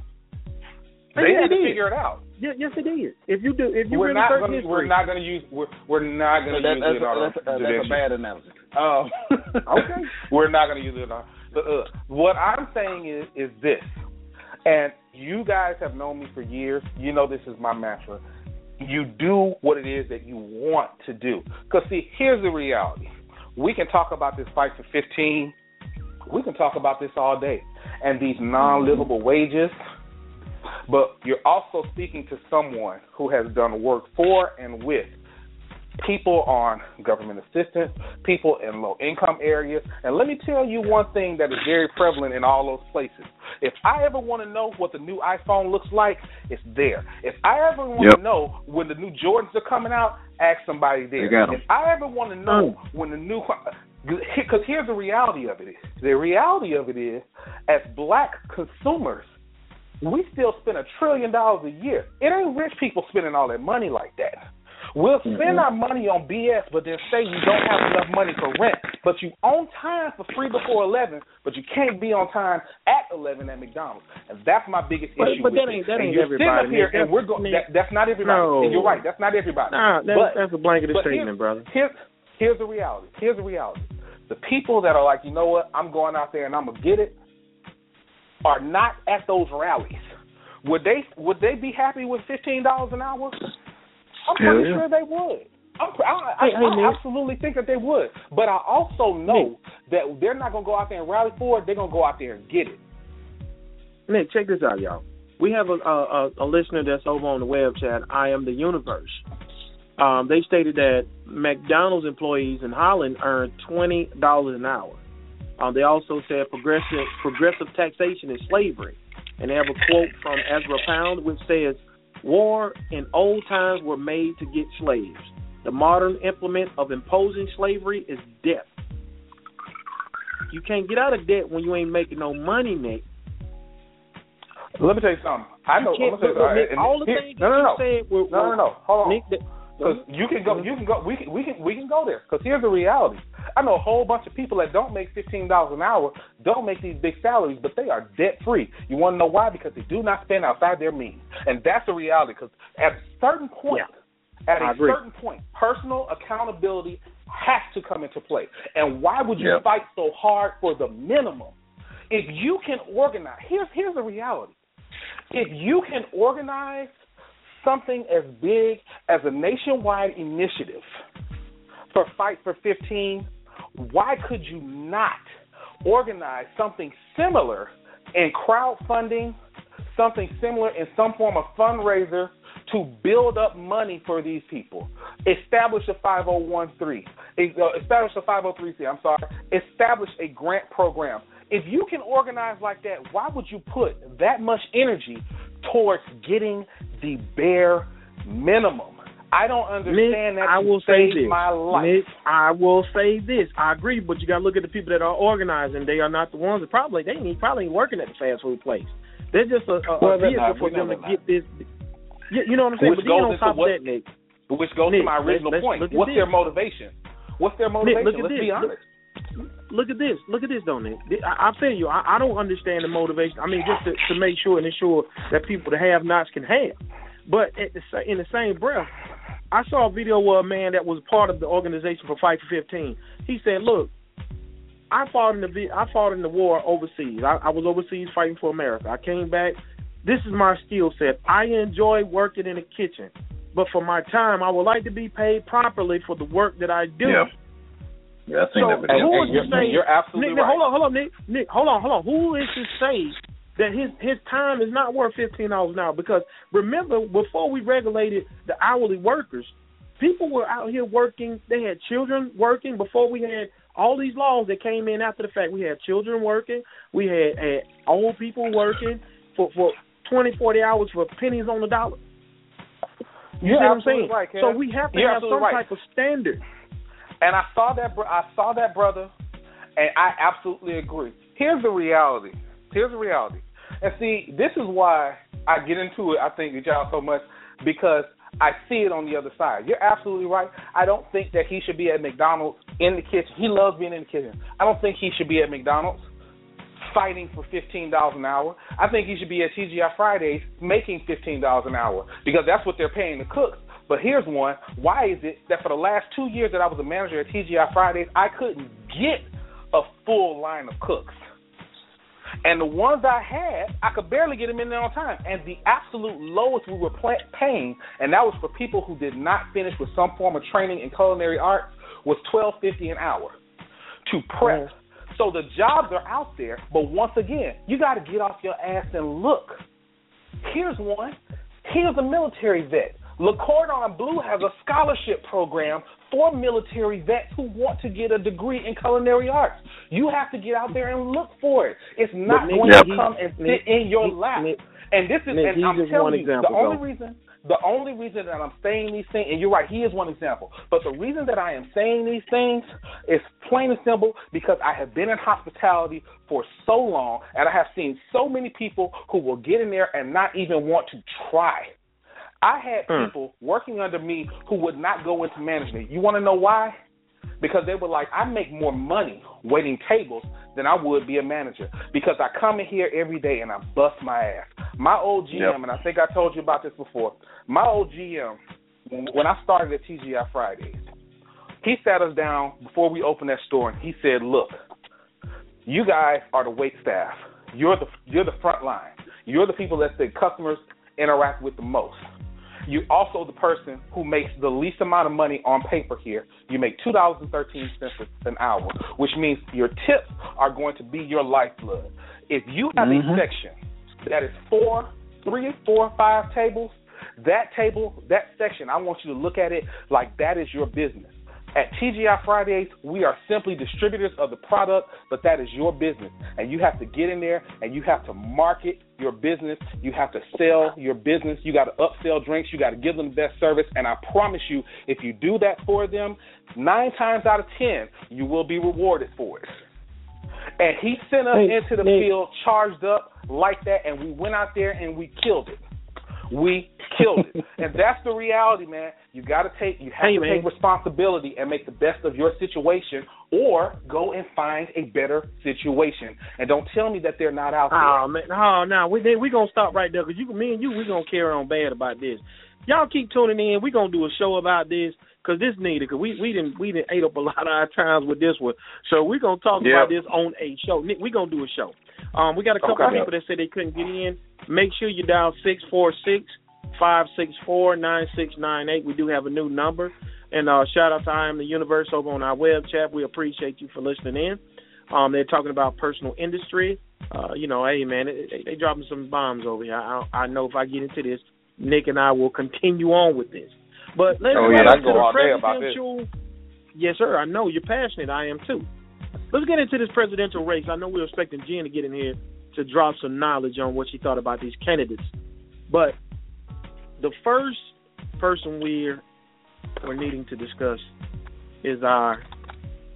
They Yeah, had they to did. figure it out. Yes, yes, it is. If you do, if you we're really not search gonna history, we're not gonna use we're we're not gonna That, use that's, Leonardo that's, that's, da that's a bad analogy. Um, Okay. We're not going to use it. On, but, uh, what I'm saying is is this, and you guys have known me for years. You know this is my mantra. You do what it is that you want to do. Because see, here's the reality. We can talk about this fight for 15. We can talk about this all day, and these non-livable wages. But you're also speaking to someone who has done work for and with people on government assistance, people in low income areas. And let me tell you one thing that is very prevalent in all those places. If I ever want to know what the new iPhone looks like, it's there. If I ever want Yep. to know when the new Jordans are coming out, ask somebody there. They got 'em. If I ever want to know when the new because here's the reality of it is the reality of it is as black consumers we still spend a trillion dollars a year. It ain't rich people spending all that money like that. We'll spend our money on BS, but then say you don't have enough money for rent. But you on time for free before eleven, but you can't be on time at eleven at McDonald's, and that's my biggest But- issue. but with that ain't- that and ain't everybody, here, Nick. and we're That's- going. That, that's not everybody. No. And you're right. That's not everybody. Nah, that's, But- that's a blanket statement, brother. Here's here's the reality. Here's the reality. The people that are like, you know what, I'm going out there and I'm gonna get it, are not at those rallies. Would they would they be happy with fifteen dollars an hour? I'm pretty yeah. sure they would. I'm, I, I, Hey, hey, I absolutely think that they would, but I also know that they're not gonna go out there and rally for it. They're gonna go out there and get it. Nick, check this out, y'all. We have a, a, a listener that's over on the web chat. I am the universe. Um, they stated that McDonald's employees in Holland earn twenty dollars an hour. Um, they also said progressive progressive taxation is slavery, and they have a quote from Ezra Pound which says, "War in old times were made to get slaves. The modern implement of imposing slavery is debt. You can't get out of debt when you ain't making no money, Nick. Let me tell you something. I know. You can't, me tell you, Nick, all the here- things no, no, no, you said were, no, no, no. Hold on. Nick, that, Because mm-hmm. you can go, you can go, we can, we can, we can go there. Because here's the reality: I know a whole bunch of people that don't make fifteen dollars an hour, don't make these big salaries, but they are debt free. You want to know why? Because they do not spend outside their means, and that's the reality. Because at a certain point, at I a agree. certain point, personal accountability has to come into play. And why would you Yep. fight so hard for the minimum? If you can organize, here's here's the reality: if you can organize something as big as a nationwide initiative for Fight for 15, why could you not organize something similar in crowdfunding, something similar in some form of fundraiser to build up money for these people? Establish a 5013, uh, establish a 503c, I'm sorry, establish a grant program. If you can organize like that, why would you put that much energy towards getting the bare minimum? I don't understand Nick, that. I will say this. my life. Nick, I will say this. I agree, but you got to look at the people that are organizing. They are not the ones that probably they ain't probably ain't working at the fast food place. They're just a, a, Well, a vehicle not. for them to they're get this. You, you know what I'm saying? Which but goes into what- that, Nick, Which goes Nick, to my let's- original let's point. look at What's this. their motivation? What's their motivation? look at Let's this. be honest. look at this. Look at this, don't it? I, I feel you. I, I don't understand the motivation. I mean, just to, to make sure and ensure that people that have nots can have. But at the in the same breath, I saw a video where a man that was part of the organization for Fight for 15. He said, "Look, I fought in the I fought in the war overseas. I, I was overseas fighting for America. I came back. This is my skill set. I enjoy working in the kitchen, but for my time, I would like to be paid properly for the work that I do." Yeah. Yeah, I think So that would And- and you're- to say? you're absolutely Nick, Nick, right. hold on, hold on, Nick. Nick, hold on, hold on. Who is to say that his his time is not worth fifteen dollars an hour? Because remember, before we regulated the hourly workers, people were out here working. They had children working before we had all these laws that came in after the fact. We had children working. We had, had old people working for for twenty, forty hours for pennies on the dollar. You You're see what I'm saying? right, so we have to You're have some right. type of standard. And I saw that. bro- I saw that brother, and I absolutely agree. Here's the reality. Here's the reality. And see, this is why I get into it. I think y'all so much because I see it on the other side. You're absolutely right. I don't think that he should be at McDonald's in the kitchen. He loves being in the kitchen. I don't think he should be at McDonald's fighting for fifteen dollars an hour. I think he should be at TGI Fridays making fifteen dollars an hour because that's what they're paying the cooks. But here's one. Why is it that for the last two years that I was a manager at TGI Fridays, I couldn't get a full line of cooks? And the ones I had, I could barely get them in there on time. And the absolute lowest we were paying, and that was for people who did not finish with some form of training in culinary arts, was twelve fifty an hour to prep. Mm-hmm. So the jobs are out there, but once again, you got to get off your ass and look. Here's one. Here's a military vet. Le Cordon Bleu has a scholarship program for military vets who want to get a degree in culinary arts. You have to get out there and look for it. It's not going to come and sit in your lap. and this is, and I'm telling you, the only reason the only reason that I'm saying these things, and you're right, he is one example. But the reason that I am saying these things is plain and simple because I have been in hospitality for so long, and I have seen so many people who will get in there and not even want to try. I had hmm. people working under me who would not go into management. You want to know why? Because they were like, I make more money waiting tables than I would be a manager because I come in here every day and I bust my ass. My old GM, yep. and I think I told you about this before. My old GM, when I started at TGI Fridays, he sat us down before we opened that store and he said, "Look, you guys are the wait staff. You're the you're the front line. You're the people that the customers interact with the most. You're also the person who makes the least amount of money on paper here. You make two dollars and thirteen cents an hour, which means your tips are going to be your lifeblood. If you have mm-hmm. a section that is four, three, four, five tables, that table, that section, I want you to look at it like that is your business. At TGI Fridays, we are simply distributors of the product, but that is your business. And you have to get in there and you have to market your business. You have to sell your business. You got to upsell drinks. You got to give them the best service. And I promise you, if you do that for them, nine times out of ten, you will be rewarded for it. And he sent us into the hey. field charged up like that, and we went out there and we killed it. We killed it, and that's the reality, man. You got to take, you have hey, to man. take responsibility and make the best of your situation, or go and find a better situation. And don't tell me that they're not out oh, there. Oh man, oh no, we we gonna stop right there because you, me and you, we gonna carry on bad about this. Y'all keep tuning in. We gonna do a show about this because this needed because we we didn't we didn't ate up a lot of our times with this one. So we're gonna talk yep. about this on a show. Nick, we're gonna do a show. Um, we got a couple okay. of people that said they couldn't get in. Make sure you dial six four six five six four nine six nine eight. We do have a new number. And uh, shout out to I am the universe over on our web chat. We appreciate you for listening in. Um, they're talking about personal industry. Uh, you know, hey man, they, they dropping some bombs over here. I, I know if I get into this, Nick and I will continue on with this. But let's oh, yeah, I go all day about this. Yes, sir. I know you're passionate. I am too. Let's get into this presidential race. I know we are expecting Jen to get in here to drop some knowledge on what she thought about these candidates. But the first person we're we're needing to discuss is our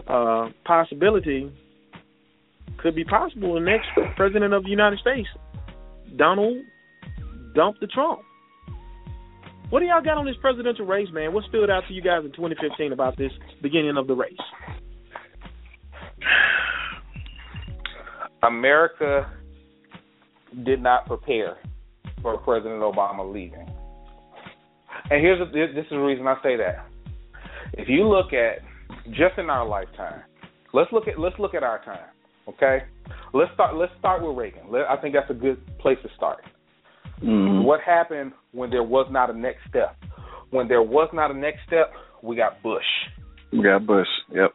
uh, possibility could be possible the next president of the United States, Donald Dump the Trump. What do y'all got on this presidential race, man? What stood out to you guys in 2015 about this beginning of the race? America did not prepare for President Obama leaving. And here's a, this is the reason I say that. If you look at just in our lifetime, let's look at let's look at our time. Okay, let's start let's start with Reagan. I think that's a good place to start. Mm-hmm. What happened when there was not a next step? When there was not a next step, we got Bush. We got Bush. Yep.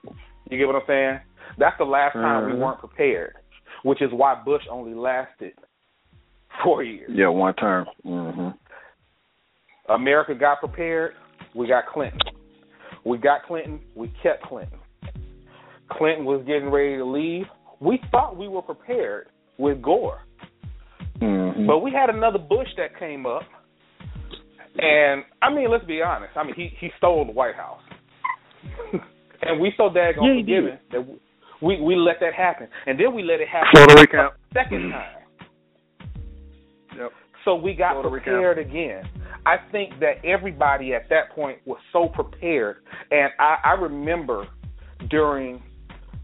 You get what I'm saying? That's the last time mm-hmm. we weren't prepared, which is why Bush only lasted four years. Yeah, one term. Mm-hmm. America got prepared. We got Clinton. We got Clinton. We kept Clinton. Clinton was getting ready to leave. We thought we were prepared with Gore. Mm-hmm. But we had another Bush that came up, and I mean, let's be honest. I mean, he he stole the White House, and we so daggone yeah, forgiving that we we we let that happen, and then we let it happen 2nd time. Yep. So we got prepared again. I think that everybody at that point was so prepared, and I, I remember during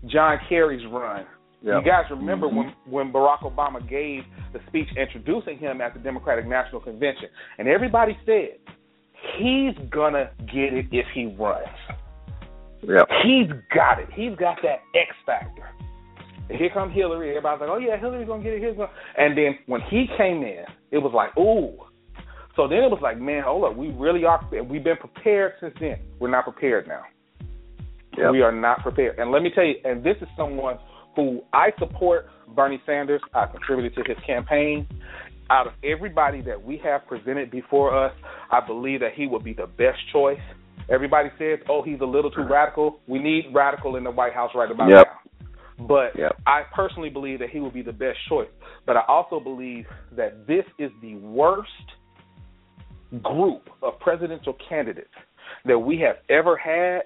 John Kerry's run. Yep. You guys remember mm-hmm. when when Barack Obama gave the speech introducing him at the Democratic National Convention, and everybody said he's gonna get it if he runs. Yep. He's got it. He's got that X factor. Here comes Hillary. Everybody's like, "Oh yeah, Hillary's gonna get it." Here's gonna. And then when he came in, it was like, "Ooh." So then it was like, "Man, hold up, we really are. We've been prepared since then. We're not prepared now. Yep. We are not prepared." And let me tell you, and this is someone who I support, Bernie Sanders. I contributed to his campaign. Out of everybody that we have presented before us, I believe that he would be the best choice. Everybody says, "Oh, he's a little too radical." We need radical in the White House right about yep. now. But yep. I personally believe that he would be the best choice. But I also believe that this is the worst group of presidential candidates that we have ever had,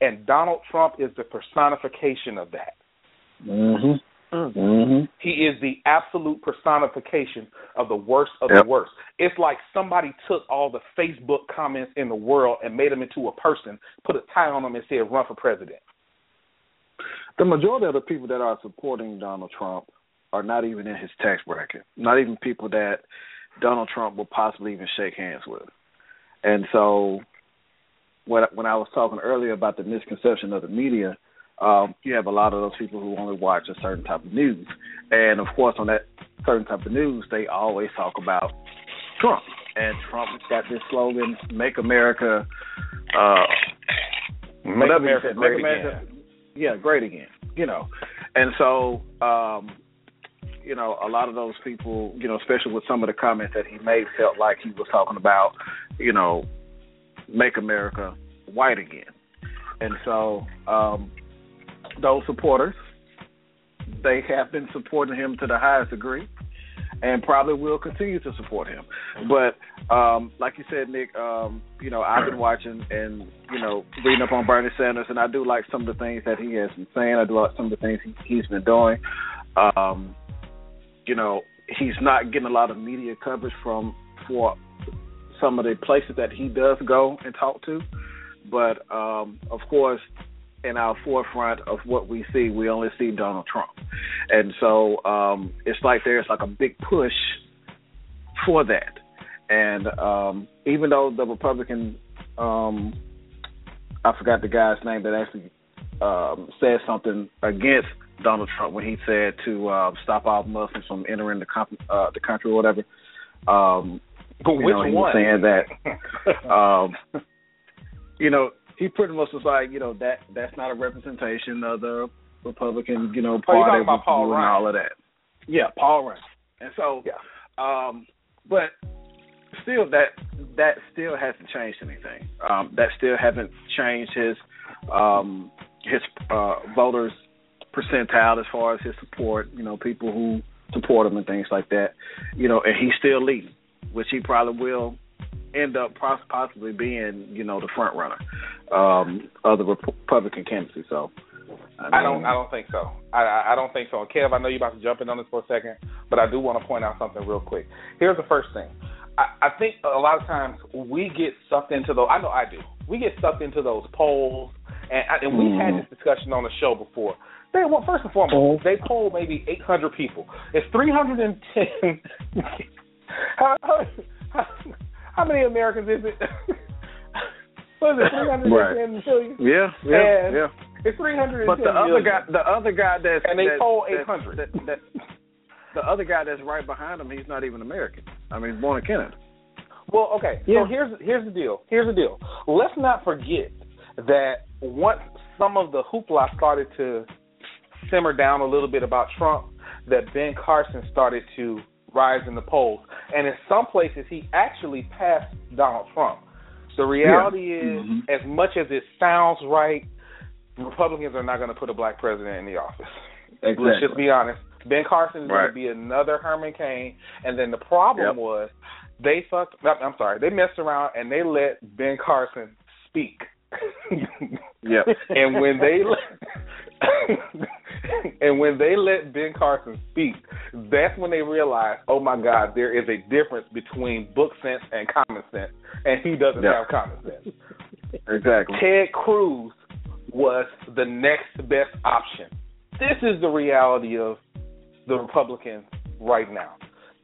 and Donald Trump is the personification of that. Mm-hmm. Mm-hmm. He is the absolute personification of the worst of yep. the worst. It's like somebody took all the Facebook comments in the world and made them into a person, put a tie on them, and said, "Run for president." The majority of the people that are supporting Donald Trump are not even in his tax bracket. Not even people that Donald Trump will possibly even shake hands with. And so, when when I was talking earlier about the misconception of the media, um, you have a lot of those people who only watch a certain type of news, and of course, on that certain type of news, they always talk about Trump. And Trump's got this slogan: "Make America, uh, make America said, great make America, again." Yeah, great again. You know, and so um, you know, a lot of those people, you know, especially with some of the comments that he made, felt like he was talking about, you know, make America white again. And so, um, those supporters, they have been supporting him to the highest degree and probably will continue to support him. But um, like you said, Nick, um, you know, I've been watching and, you know, reading up on Bernie Sanders and I do like some of the things that he has been saying. I do like some of the things he, he's been doing. Um, you know, he's not getting a lot of media coverage from for some of the places that he does go and talk to. But um, of course, in our forefront of what we see, we only see Donald Trump, and so um, it's like there's like a big push for that. And um, even though the Republican, um, I forgot the guy's name that actually um, said something against Donald Trump when he said to uh, stop all Muslims from entering the, comp- uh, the country or whatever. Um, but which know, he one? was saying that, um, you know, he pretty much was like, you know, that that's not a representation of the Republican, you know, party oh, about Paul and all of that. Yeah, Paul Ryan. And so, yeah. um, but still, that that still hasn't changed anything. Um, that still hasn't changed his um, his uh, voters percentile as far as his support. You know, people who support him and things like that. You know, and he's still leading, which he probably will end up possibly being, you know, the front runner um, of the Republican candidacy. So. I, mean, I don't. I don't think so. I, I don't think so. Kev, I know you're about to jump in on this for a second, but I do want to point out something real quick. Here's the first thing. I, I think a lot of times we get sucked into those. I know I do. We get sucked into those polls, and, and we've had mm-hmm. this discussion on the show before. They well, first and foremost, they poll maybe 800 people. It's 310. how, how, how many Americans is it? what is it? 310 right. million? Yeah, yeah, and yeah. It's 310 But the other million. guy, the other guy that's and they that, poll 800. That, that, the other guy that's right behind him, he's not even American. I mean, he's born in Canada. Well, okay. Yeah. So here's here's the deal. Here's the deal. Let's not forget that once some of the hoopla started to simmer down a little bit about Trump, that Ben Carson started to rise in the polls, and in some places he actually passed Donald Trump. The reality is, Mhm. as much as it sounds right, Republicans are not going to put a black president in the office. Exactly. Let's just be honest. Ben Carson is going to be another Herman Cain, and then the problem Yep. was they fucked. I'm sorry, they messed around and they let Ben Carson speak. Yep. and when they let, and when they let Ben Carson speak, that's when they realize, oh my God, there is a difference between book sense and common sense, and he doesn't Yeah. have common sense. Exactly. Ted Cruz was the next best option. This is the reality of the Republicans right now.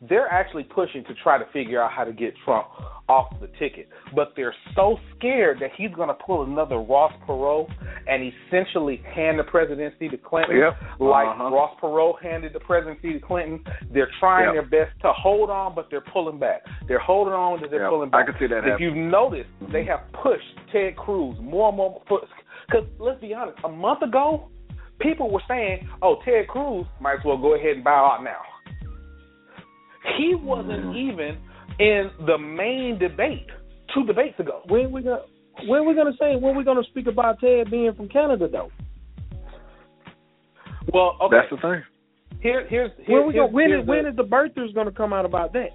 They're actually pushing to try to figure out how to get Trump off the ticket, but they're so scared that he's going to pull another Ross Perot and essentially hand the presidency to Clinton, Yep. like Uh-huh. Ross Perot handed the presidency to Clinton. They're trying Yep. their best to hold on, but they're pulling back. They're holding on, but they're Yep. pulling I back. can see that If you've noticed, they have pushed Ted Cruz more and more. Because let's be honest, a month ago, people were saying, "Oh, Ted Cruz might as well go ahead and bow out now." He wasn't even in the main debate two debates ago. When we gonna when we gonna say when we gonna speak about Ted being from Canada though? Well, okay. That's the thing. Here, here's, here's When we here's, gonna, when here's is the, when is the birthers gonna come out about that?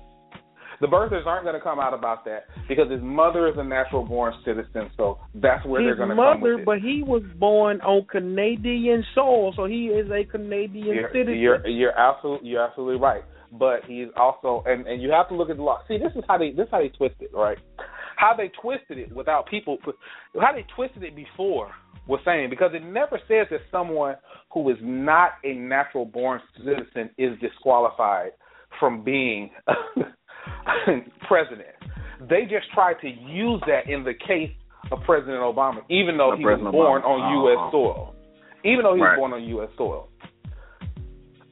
the birthers aren't going to come out about that because his mother is a natural born citizen, so that's where they're going to come mother, with it. but he was born on Canadian soil, so he is a Canadian you're, citizen. You're you're absolutely you're absolutely right. But he's also and and you have to look at the law. See, this is how they this is how they twist it, right? How they twisted it without people, how they twisted it before was saying because it never says that someone who is not a natural born citizen is disqualified from being president. They just tried to use that in the case of President Obama, even though Of he was born Obama. on U.S. Uh-huh. soil. Even though he was born on U.S. soil.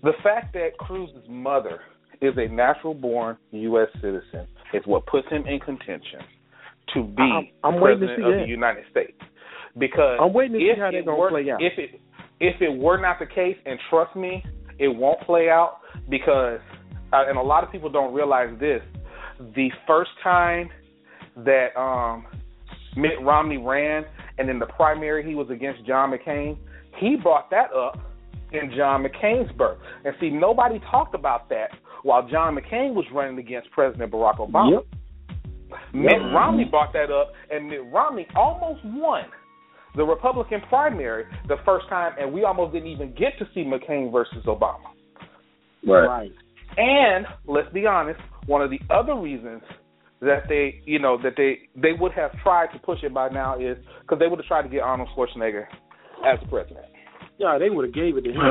The fact that Cruz's mother is a natural born U.S. citizen is what puts him in contention to be I'm- I'm to president see of the United States. Because I'm waiting to see if how they're it gonna were- play out. If it if it were not the case, and trust me, it won't play out because, uh, and a lot of people don't realize this. The first time that um, Mitt Romney ran, and in the primary he was against John McCain, he brought that up in John McCain's birth. And see, nobody talked about that while John McCain was running against President Barack Obama. Yep. Mitt Romney brought that up, and Mitt Romney almost won the Republican primary the first time, and we almost didn't even get to see McCain versus Obama. Right. And let's be honest, one of the other reasons that they, you know, that they they would have tried to push it by now is because they would have tried to get Arnold Schwarzenegger as president. Yeah, they would have gave it to him.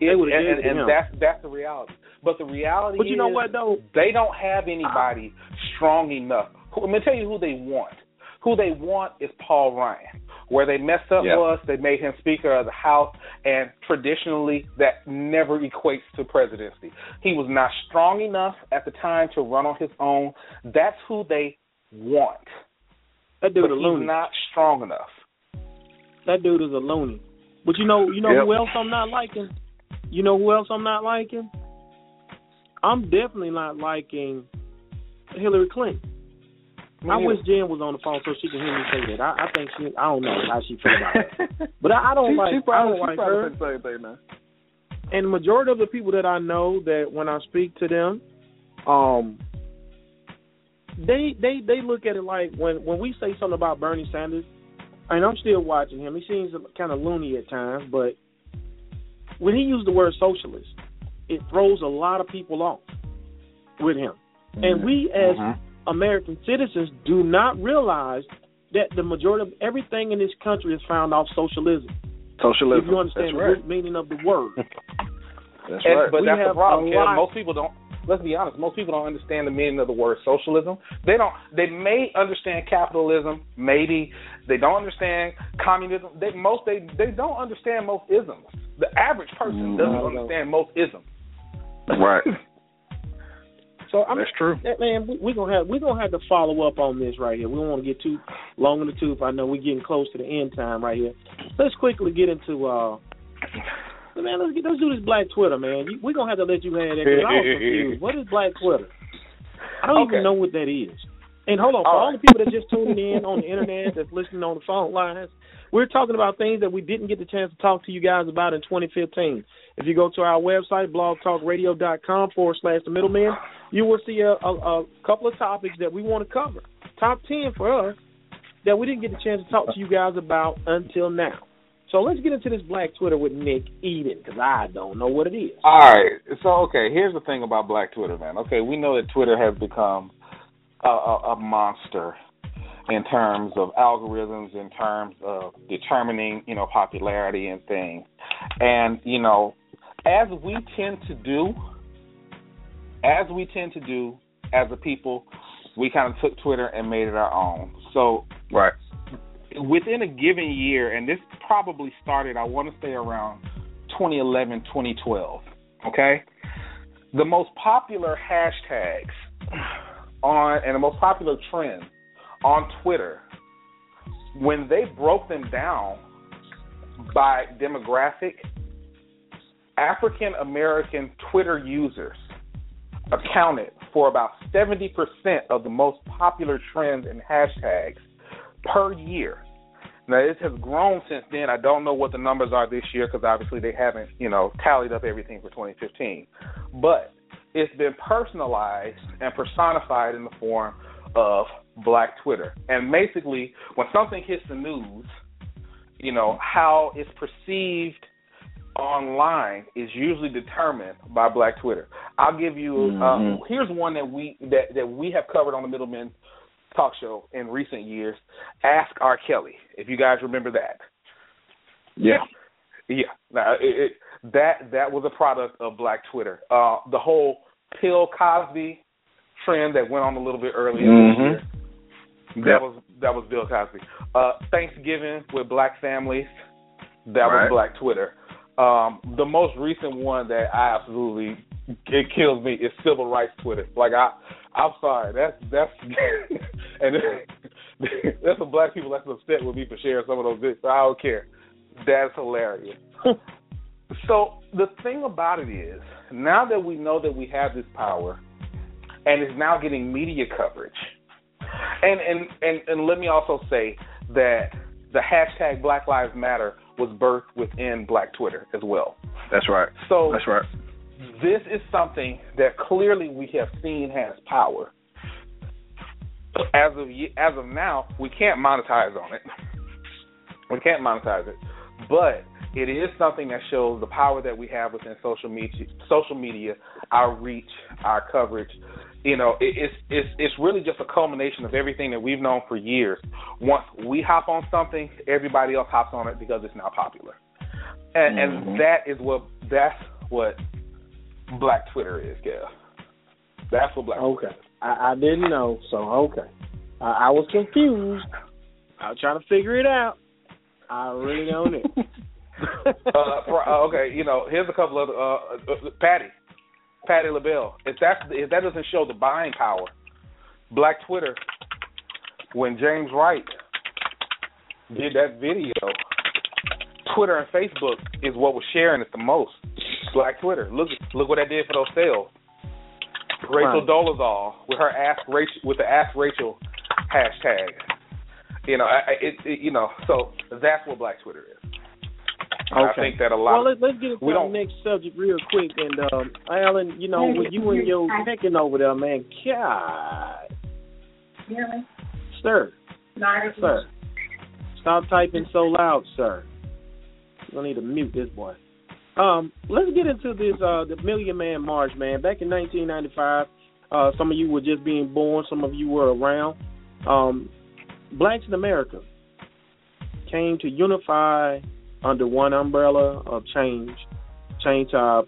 They would've and, gave it to and, him. and that's that's the reality. But the reality But you know is what, though? They don't have uh-huh. anybody strong enough. Who- I'm gonna tell you who they want. Who they want is Paul Ryan. Where they messed up Yeah. was they made him Speaker of the House, and traditionally that never equates to presidency. He was not strong enough at the time to run on his own. That's who they want. That dude but a loony. he's not strong enough. That dude is a loony. But you know, you know Yep. who else I'm not liking? You know who else I'm not liking? I'm definitely not liking Hillary Clinton. I wish Jen was on the phone so she can hear me say that. I, I think she, I don't know how she feel about it, but I, I don't she, like, she I don't like probably her. the same thing, man. And the majority of the people that I know that when I speak to them, um, they they they look at it like when when we say something about Bernie Sanders, and I'm still watching him. He seems kind of loony at times, but when he used the word socialist, it throws a lot of people off with him. And we mm-hmm. as mm-hmm. American citizens do not realize that the majority of everything in this country is found off socialism. Socialism. If you understand That's the right. root meaning of the word. That's And- right. But We that's the have problem. a lot- Most people don't. Let's be honest. Most people don't understand the meaning of the word socialism. They don't. They may understand capitalism. Maybe they don't understand communism. They most they they don't understand most isms. The average person Mm, doesn't understand most isms. right. So I'm That's true. that man, we, we're gonna have we're gonna have to follow up on this right here. We don't want to get too long in the tooth. I know we're getting close to the end time right here. Let's quickly get into uh man, let's get let's do this black Twitter, man. We're gonna have to let you have that I was confused. What is black Twitter? I don't Okay. even know what that is. And hold on, for All all right. the people that just tuning in on the internet, that's listening on the phone lines, we're talking about things that we didn't get the chance to talk to you guys about in 2015. If you go to our website, blogtalkradio.com forward slash the middleman, you will see a, a, a couple of topics that we want to cover. Top 10 for us that we didn't get the chance to talk to you guys about until now. So let's get into this Black Twitter with Nick Eden because I don't know what it is. All right. So okay, here's the thing about Black Twitter, man. Okay, we know that Twitter has become a, a, a monster in terms of algorithms, in terms of determining, you know, popularity and things. And, you know, as we tend to do, as we tend to do as a people, we kind of took Twitter and made it our own. So, right. Within a given year, and this probably started, I want to say around 2011, 2012. Okay, the most popular hashtags on and the most popular trends on Twitter, when they broke them down by demographic, African American Twitter users accounted for about 70% of the most popular trends and hashtags per year. Now this has grown since then. I don't know what the numbers are this year because obviously they haven't, you know, tallied up everything for 2015. But it's been personalized and personified in the form of Black Twitter. And basically, when something hits the news, you know how it's perceived online is usually determined by Black Twitter. I'll give you. Mm-hmm. Um, here's one that we that that we have covered on the Middleman Talk Show in recent years. Ask R. Kelly, if you guys remember that. Yeah. Yeah. Now, it, it, that that was a product of Black Twitter. Uh, the whole Bill Cosby trend that went on a little bit earlier mm-hmm. this year. That was that was Bill Cosby. Uh, Thanksgiving with black families. That right. was Black Twitter. Um, the most recent one that I absolutely it kills me is civil rights Twitter. Like I, I'm sorry, that's that's and that's some black people that's upset with me for sharing some of those bits. I don't care. That's hilarious. so the thing about it is, now that we know that we have this power, and it's now getting media coverage, and and and, and let me also say that the hashtag Black Lives Matter was birthed within Black Twitter as well. That's right. So that's right. This is something that clearly we have seen has power. As of as of now, we can't monetize on it. We can't monetize it, but it is something that shows the power that we have within social media, social media, our reach, our coverage. You know, it, it's it's it's really just a culmination of everything that we've known for years. Once we hop on something, everybody else hops on it because it's now popular, and mm-hmm. and that is what that's what Black Twitter is, Gail. That's what Black. Okay, Twitter is. I, I didn't know, so okay, I, I was confused. I was trying to figure it out. I really don't know. uh, for, uh, okay, you know, here's a couple of uh, uh, Patty, Patti LaBelle. If that if that doesn't show the buying power, Black Twitter, when James Wright did that video, Twitter and Facebook is what was sharing it the most. Black Twitter. Look look what that did for those sales. Rachel Right. Dolezal with her ask Rachel with the ask Rachel hashtag. You know, I, I- it, it you know, so that's what Black Twitter is. And I Okay. think that a lot. Well, let, let's get into we our don't- next subject real quick. And um, Alan, you know, with you and your picking over there, man, God, Really? sir, Not sir, stop typing so loud, sir. I need to mute this boy. Um, let's get into this uh the Million Man March, man. Back in 1995, uh, some of you were just being born, some of you were around. Um, blacks in America came to unify under one umbrella of change, change to our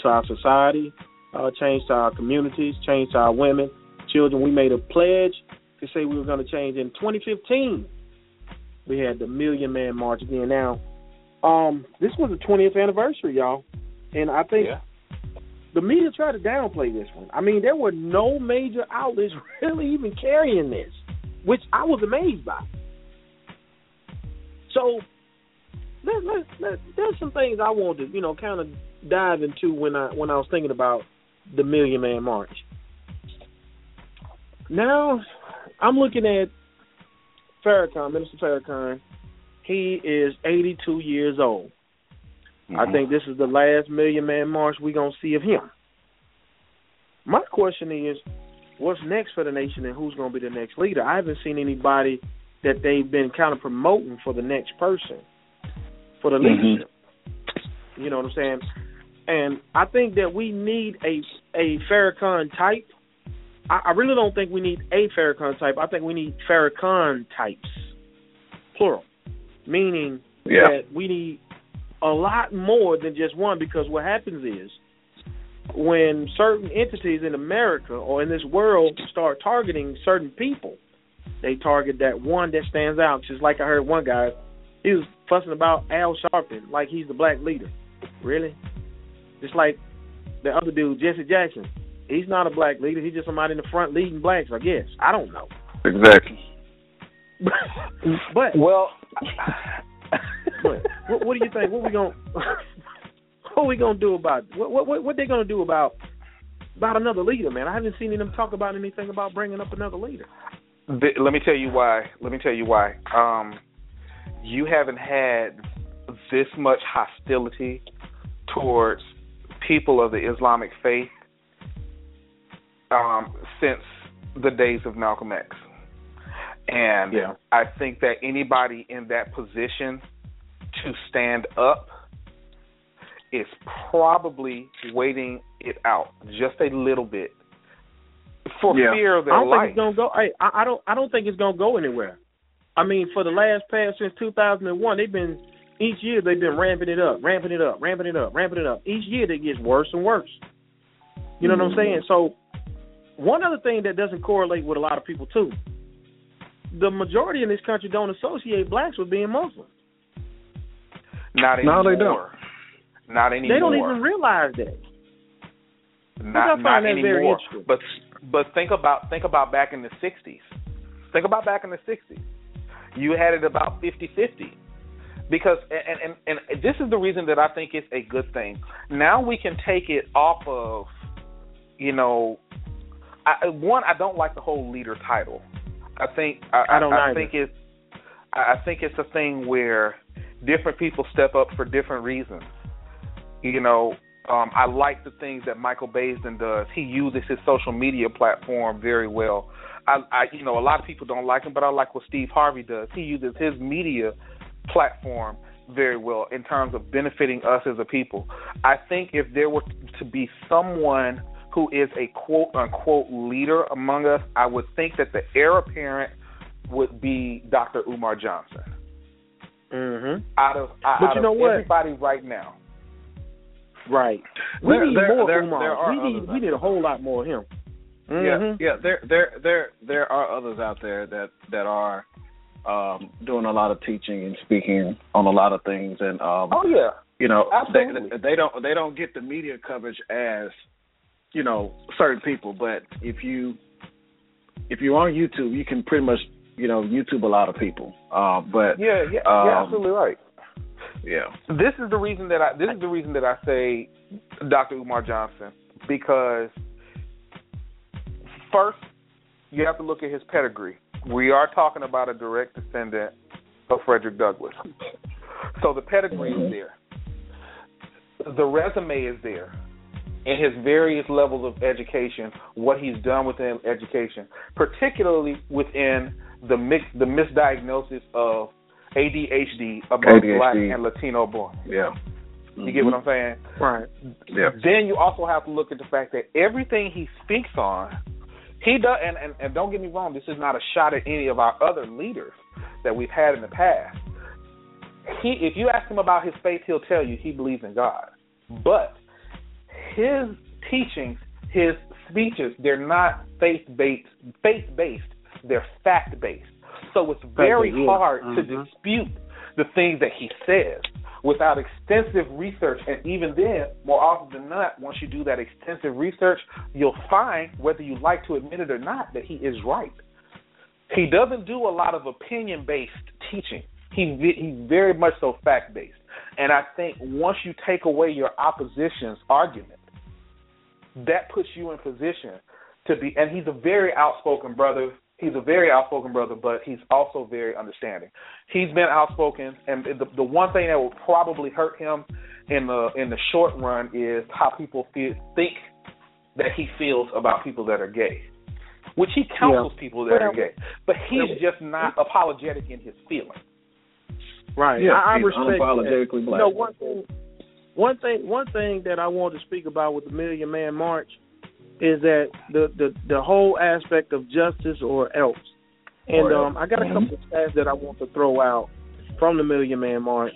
to our society, uh, change to our communities, change to our women, children. We made a pledge to say we were going to change in 2015. We had the Million Man March again. Now, um, this was the 20th anniversary, y'all, and I think yeah. the media tried to downplay this one. I mean, there were no major outlets really even carrying this, which I was amazed by. So, let, let, let, there's some things I wanted to, you know, kind of dive into when I when I was thinking about the Million Man March. Now, I'm looking at Farrakhan, Minister Farrakhan. He is 82 years old. I think this is the last Million Man March we're going to see of him. My question is, what's next for the nation and who's going to be the next leader? I haven't seen anybody that they've been kind of promoting for the next person. for the Mhm. leadership. You know what I'm saying? And I think that we need a a Farrakhan type. I, I really don't think we need a Farrakhan type. I think we need Farrakhan types, plural, meaning Yeah. that we need a lot more than just one. Because what happens is when certain entities in America or in this world start targeting certain people, they target that one that stands out. Just like I heard one guy, he was fussing about Al Sharpton like he's the black leader. Really? Just like the other dude, Jesse Jackson. He's not a black leader. He's just somebody in the front leading blacks, I guess. I don't know. Exactly. but Well, but what, what do you think? What we gonna what we gonna do about what what what, they gonna do about about another leader, man? I haven't seen them talk about anything about bringing up another leader. th- let me tell you why. Let me tell you why. Um, you haven't had this much hostility towards people of the Islamic faith um, since the days of Malcolm X. And Yeah. I think that anybody in that position to stand up is probably waiting it out just a little bit for Yeah. fear of their I don't life. think it's gonna go. I, I don't. I don't think it's gonna go anywhere. I mean, for the last past since 2001, they've been each year they've been ramping it up, ramping it up, ramping it up, ramping it up. Each year it gets worse and worse. You know what I'm mm-hmm. saying? So, one other thing that doesn't correlate with a lot of people too, the majority in this country don't associate blacks with being Muslim. Not anymore. No, they don't. Not anymore. They don't even realize that. not, I find not that anymore. interesting. But but think about think about back in the '60s. Think about back in the '60s. You had it about 50-50. Because and, and and this is the reason that I think it's a good thing. Now we can take it off of, you know, I, one I don't like the whole leader title. I think I, I don't I, either. think it's I I think it's a thing where different people step up for different reasons. You know, um, I like the things that Michael Baisden does. He uses his social media platform very well. I, I, you know, a lot of people don't like him, but I like what Steve Harvey does. He uses his media platform very well in terms of benefiting us as a people. I think if there were to be someone who is a quote unquote leader among us, I would think that the heir apparent would be Dr. Umar Johnson. Mm-hmm. Out of out But you of know what? everybody right now. Right. We There- need there- more there- Umar. there we need we need a whole lot more of him. Yeah, Mhm. yeah. There, there, there, there are others out there that that are um, doing a lot of teaching and speaking on a lot of things, and um, Oh yeah. you know, Absolutely. they they don't they don't get the media coverage as you know certain people, but if you if you're on YouTube, you can pretty much you know YouTube a lot of people. Uh, but Yeah, yeah, Um, you're absolutely right. yeah, This is the reason that I this is the reason that I say Dr. Umar Johnson because first you have to look at his pedigree. We are talking about a direct descendant of Frederick Douglass. So the pedigree is there. The resume is there. In his various levels of education, what he's done within education, particularly within the mix, the misdiagnosis of ADHD among ADHD. Black and Latino boys. yeah. You get what mm-hmm. I'm saying? Right. Yeah. Then you also have to look at the fact that everything he speaks on, he does. And, and, and don't get me wrong, this is not a shot at any of our other leaders that we've had in the past. He, if you ask him about his faith, he'll tell you he believes in God. But his teachings, his speeches, they're not faith based. Faith based. They're fact based. So it's very yeah. hard to Mhm. dispute the things that he says without extensive research. And even then, more often than not, once you do that extensive research, you'll find, whether you like to admit it or not, that he is right. He doesn't do a lot of opinion based teaching. He he's very much so fact based. And I think once you take away your opposition's argument, that puts you in position to be. And he's a very outspoken brother. He's a very outspoken brother, but he's also very understanding. He's been outspoken, and the the one thing that will probably hurt him in the in the short run is how people feel think that he feels about people that are gay, which he counsels people that are gay, but he's just not apologetic in his feelings. Right. Yeah, I, I he's respect unapologetically that. black. You know, one thing, one thing, one thing that I want to speak about with the Million Man March is that the the the whole aspect of justice or else. And Or um, I got a couple of stats that I want to throw out from the Million Man March.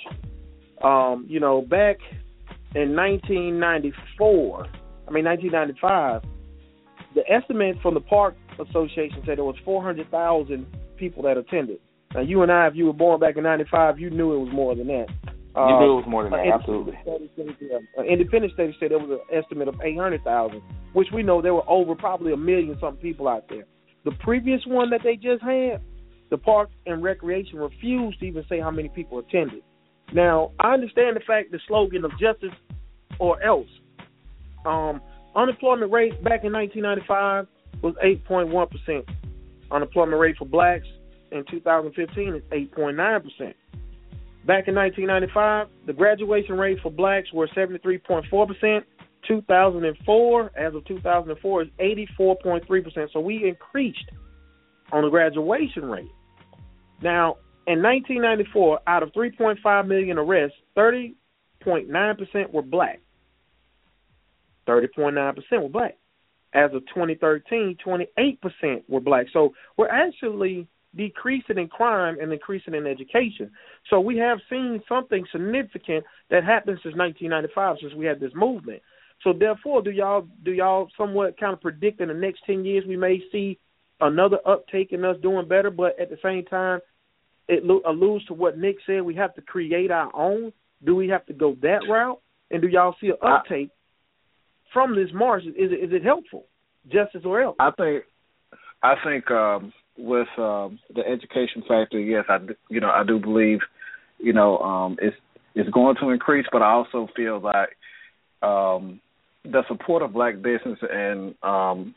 Um, you know, back in 1994, I mean 1995, the estimate from the Park Association said there was 400,000 people that attended. Now, you and I, if you were born back in '95, you knew it was more than that. You Uh, knew it was more than that, an absolutely. independent study said, uh, An independent study said there was an estimate of 800,000, which we know there were over probably a million something people out there. The previous one that they just had, the Park and Recreation refused to even say how many people attended. Now, I understand the fact the slogan of justice or else. Um, unemployment rate back in 1995 was 8.1 percent. Unemployment rate for blacks in 2015 is 8.9 percent. Back in 1995, the graduation rate for blacks were 73.4 percent. 2004, as of 2004, is 84.3 percent. So we increased on the graduation rate. Now, in 1994, out of 3.5 million arrests, 30.9 percent were black. 30.9 percent were black. As of 2013, 28 percent were black. So we're actually decreasing in crime and increasing in education. So we have seen something significant that happened since 1995, since we had this movement. So therefore, do y'all do y'all somewhat kind of predict in the next 10 years we may see another uptake in us doing better, but at the same time, it alludes to what Nick said. We have to create our own. Do we have to go that route? And do y'all see an uptake from this march? Is it is it helpful? Justice or else? I think I think um, with um, the education factor, yes, I do- you know I do believe you know um, it's it's going to increase, but I also feel like um, the support of black business and um,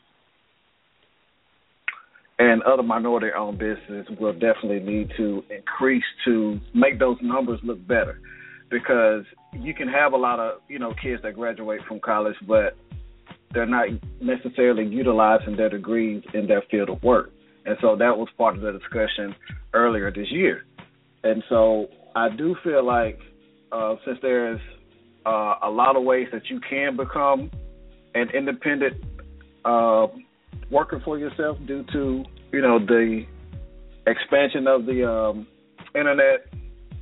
and other minority-owned businesses will definitely need to increase to make those numbers look better, because you can have a lot of you know kids that graduate from college, but they're not necessarily utilizing their degrees in their field of work. And so that was part of the discussion earlier this year. And so I do feel like uh, since there's uh, a lot of ways that you can become an independent uh, worker for yourself due to you know the expansion of the um, internet,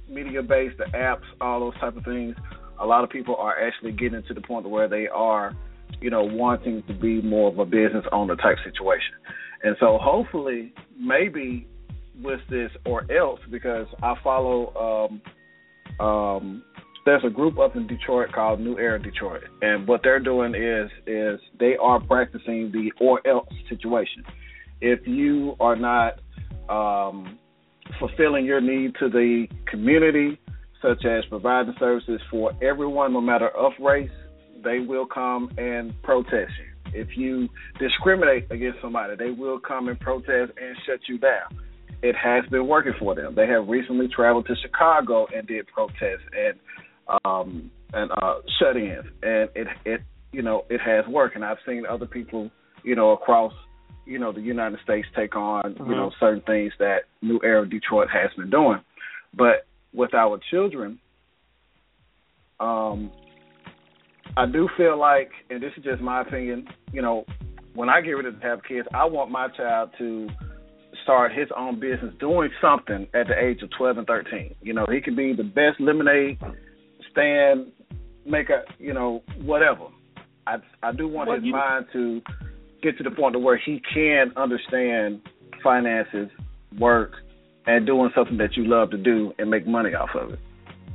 media base, the apps, all those type of things. A lot of people are actually getting to the point where they are you know, wanting to be more of a business owner type situation. And so hopefully, maybe with this or else, because I follow, um, um, there's a group up in Detroit called New Era Detroit, and what they're doing is is they are practicing the or else situation. If you are not um, fulfilling your need to the community, such as providing services for everyone, no matter of race, they will come and protest you. If you discriminate against somebody, they will come and protest and shut you down. It has been working for them. They have recently traveled to Chicago and did protests and um and uh shut-ins, and it it you know it has worked. And I've seen other people you know across you know the United States take on you know certain things that New Era Detroit has been doing, but with our children, um, I do feel like, and this is just my opinion, you know, when I get ready to have kids, I want my child to start his own business doing something at the age of 12 and 13. You know, he could be the best lemonade stand, make a, you know, whatever. I I do want Well, his you- mind to get to the point to where he can understand finances, work, and doing something that you love to do and make money off of it.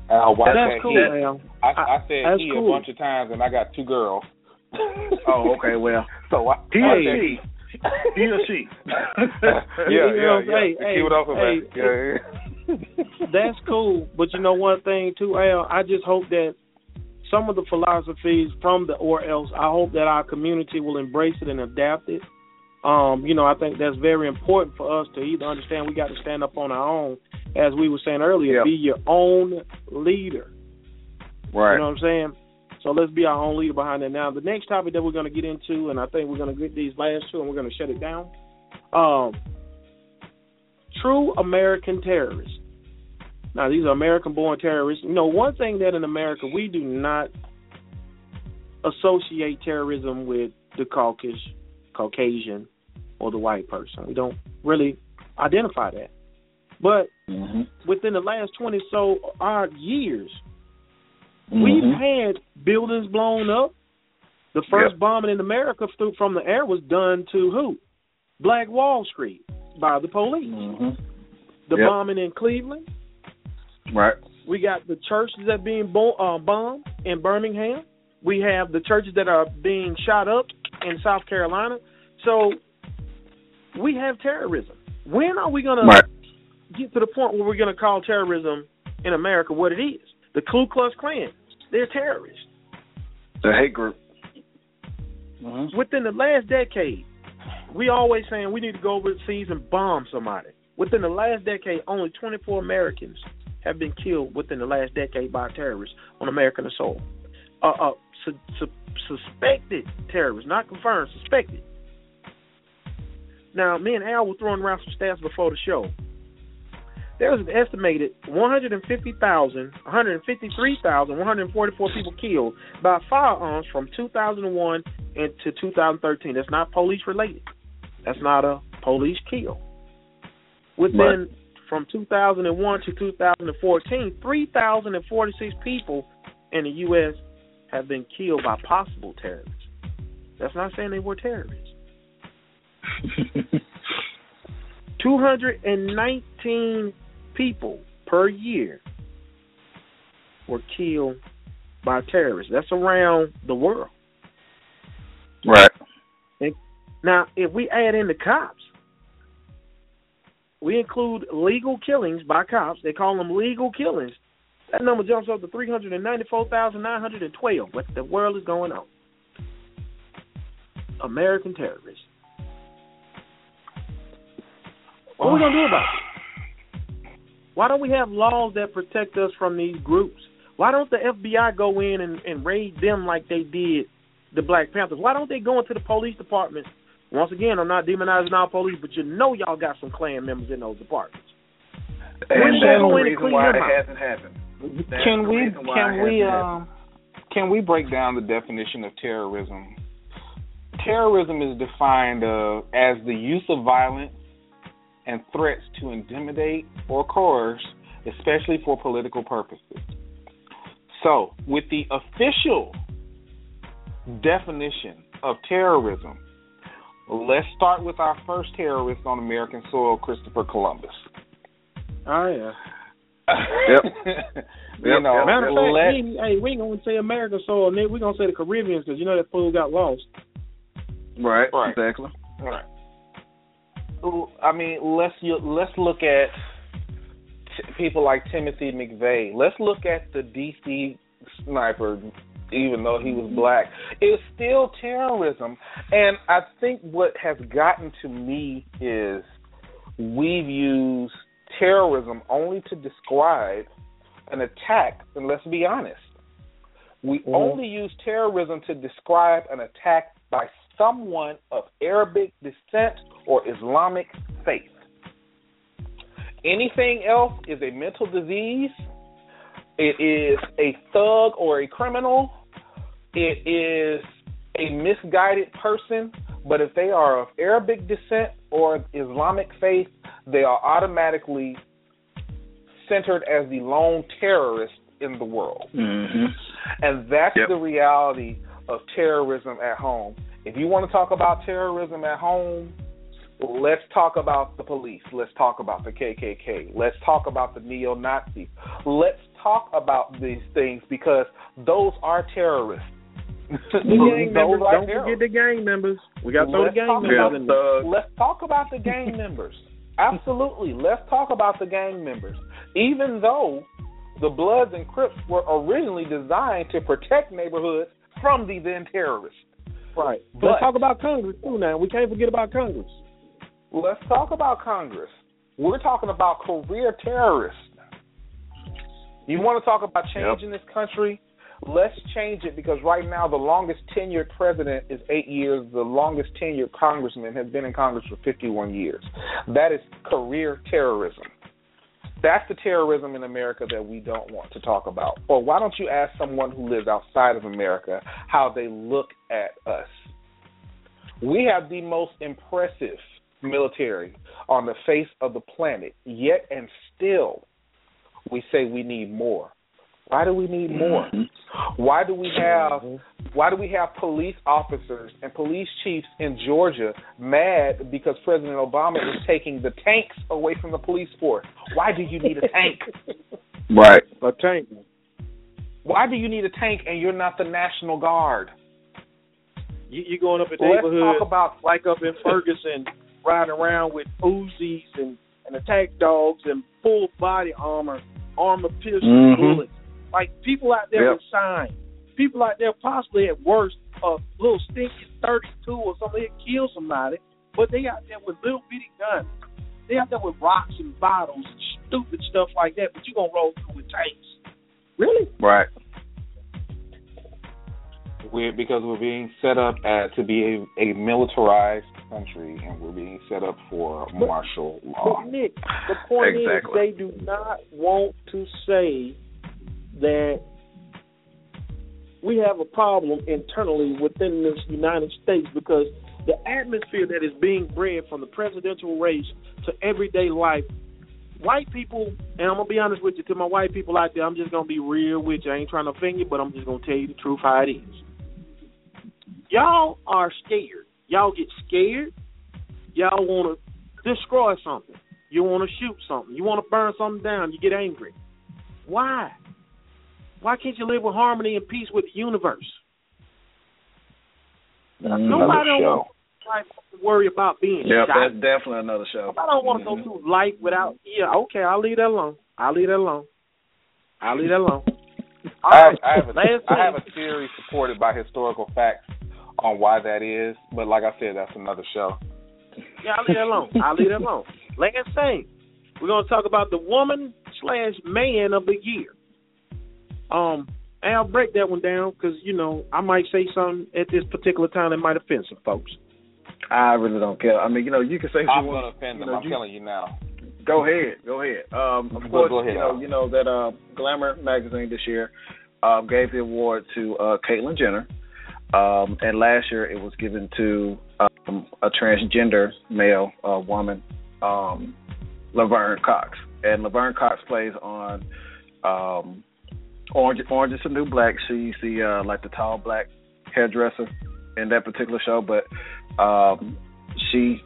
Al, why That's said cool, he? Al. I, I said That's he cool. a bunch of times, and I got two girls. Oh, okay, well, so I, he I or said- she, he or she. yeah, yeah, yeah. hey, hey, keep it open, man. hey, Yeah, yeah. That's cool, but you know one thing too, Al. I just hope that some of the philosophies from the or else. I hope that our community will embrace it and adapt it. Um, you know, I think that's very important for us to either understand we got to stand up on our own, as we were saying earlier, Yep. be your own leader. Right. You know what I'm saying? So let's be our own leader behind that. Now, the next topic that we're going to get into, and I think we're going to get these last two, and we're going to shut it down. Um, true American terrorists. Now these are American-born terrorists. You know, one thing that in America we do not associate terrorism with the Caucasus, Caucasian, or the white person. We don't really identify that. But Mm-hmm. within the last twenty so odd years, Mm-hmm. we've had buildings blown up. The first Yep. bombing in America through, from the air was done to who? Black Wall Street by the police. Mm-hmm. The Yep. bombing in Cleveland. Right. We got the churches that are being bo- uh, bombed in Birmingham. We have the churches that are being shot up in South Carolina. So we have terrorism. When are we going to get to the point where we're going to call terrorism in America what it is? The Ku Klux Klan, they're terrorists. The hate group. Mm-hmm. Within the last decade, we always saying we need to go overseas and bomb somebody. Within the last decade, only 24 Americans have been killed within the last decade by terrorists on American soil. Uh, uh, su- su- suspected terrorists, not confirmed, suspected. Now, me and Al were throwing around some stats before the show. There was an estimated 150,000, 153,000, 144 people killed by firearms from 2001 into 2013. That's not police related. That's not a police kill. Within Right. from 2001 to 2014, 3,046 people in the U.S. have been killed by possible terrorists. That's not saying they were terrorists. 219 people per year were killed by terrorists. That's around the world. Right. And Now, if we add in the cops, we include legal killings by cops. They call them legal killings. That number jumps up to 394,912. What the world is going on? American terrorists. What are we going to do about it? Why don't we have laws that protect us from these groups? Why don't the FBI go in and, and raid them like they did the Black Panthers? Why don't they go into the police departments? Once again, I'm not demonizing our police, but you know y'all got some Klan members in those departments. And they that's the reason why it hasn't happened. That's can we can we hasn't um can we break down the definition of terrorism? Terrorism is defined uh, as the use of violence and threats to intimidate or coerce, especially for political purposes. So, with the official definition of terrorism, let's start with our first terrorist on American soil, Christopher Columbus. Oh yeah. Yep. you know, Matter of fact, let- we ain't, hey, we ain't gonna say America, so then we gonna say the Caribbeans because you know that fool got lost. Right. Right. Exactly. Right. I mean, let's let's look at t- people like Timothy McVeigh. Let's look at the DC sniper, even though he was black. It's still terrorism, and I think what has gotten to me is we've used terrorism only to describe an attack. And let's be honest, we Mhm. only use terrorism to describe an attack by someone of Arabic descent or Islamic faith. Anything else is a mental disease. It is a thug or a criminal. It is a misguided person. But if they are of Arabic descent or Islamic faith, they are automatically centered as the lone terrorist in the world. Mm-hmm. And that's Yep. the reality of terrorism at home. If you want to talk about terrorism at home, let's talk about the police. Let's talk about the KKK. Let's talk about the neo Nazis. Let's talk about these things because those are terrorists. Gang members, don't terrorists. forget the gang members. We got to throw the Let's gang talk members about the- Let's talk about the gang members. Absolutely. Let's talk about the gang members. Even though the Bloods and Crips were originally designed to protect neighborhoods from the then terrorists. Right. But- Let's talk about Congress too. Now we can't forget about Congress. Let's talk about Congress. We're talking about career terrorists. You want to talk about change in this country? Let's change it because right now the longest tenured president is eight years. The longest tenured congressman has been in Congress for 51 years. That is career terrorism. That's the terrorism in America that we don't want to talk about. Or why don't you ask someone who lives outside of America how they look at us? We have the most impressive military on the face of the planet, yet and still we say we need more. Why do we need more? Mm-hmm. Why do we have mm-hmm. why do we have police officers and police chiefs in Georgia mad because President Obama is taking the tanks away from the police force? Why do you need a tank? Right. A tank. Why do you need a tank and you're not the National Guard? You, you going up in Let's neighborhoods talk about like up in Ferguson, riding around with Uzis and and attack dogs and full body armor, armor piercing Mhm. bullets. Like people out there Yep. with signs. People out there possibly at worst a little stinky thirty two or something that kill somebody, but they out there with little bitty guns. They out there with rocks and bottles and stupid stuff like that, but you gonna roll through with tanks. Really? Right. We're because we're being set up at, to be a, a militarized country and we're being set up for martial law. But Nick, the point Exactly. is they do not want to say that we have a problem internally within this United States because the atmosphere that is being bred from the presidential race to everyday life, white people, and I'm gonna be honest with you, to my white people out there, I'm just gonna be real with you. I ain't trying to offend you, but I'm just gonna tell you the truth how it is. Y'all are scared. Y'all get scared. Y'all want to destroy something. You want to shoot something. You want to burn something down. You get angry. Why? Why can't you live with harmony and peace with the universe? Nobody don't want life to worry about being Yep, shot. that's definitely another show. I don't want to go mm-hmm. through life without. Yeah, okay, I'll leave that alone. I'll leave that alone. I'll leave that alone. All I have, I have, a, last I have a theory supported by historical facts on why that is, but like I said, that's another show. Yeah, I'll leave it alone. I'll leave that alone. Last thing, we're gonna talk about the woman slash man of the year. Um, and I'll break that one down because you know I might say something at this particular time that might offend some folks. I really don't care. I mean, you know, you can say what I'm you going want. to offend you them. know, I'm you- telling you now. Go ahead, go ahead. Um, of Go- course, go ahead, you know, Al. you know that uh, Glamour magazine this year um, gave the award to uh, Caitlyn Jenner, um, and last year it was given to um, a transgender male uh, woman, um, Laverne Cox, and Laverne Cox plays on um, Orange Orange is the New Black. She's the uh, like the tall black hairdresser in that particular show, but um, she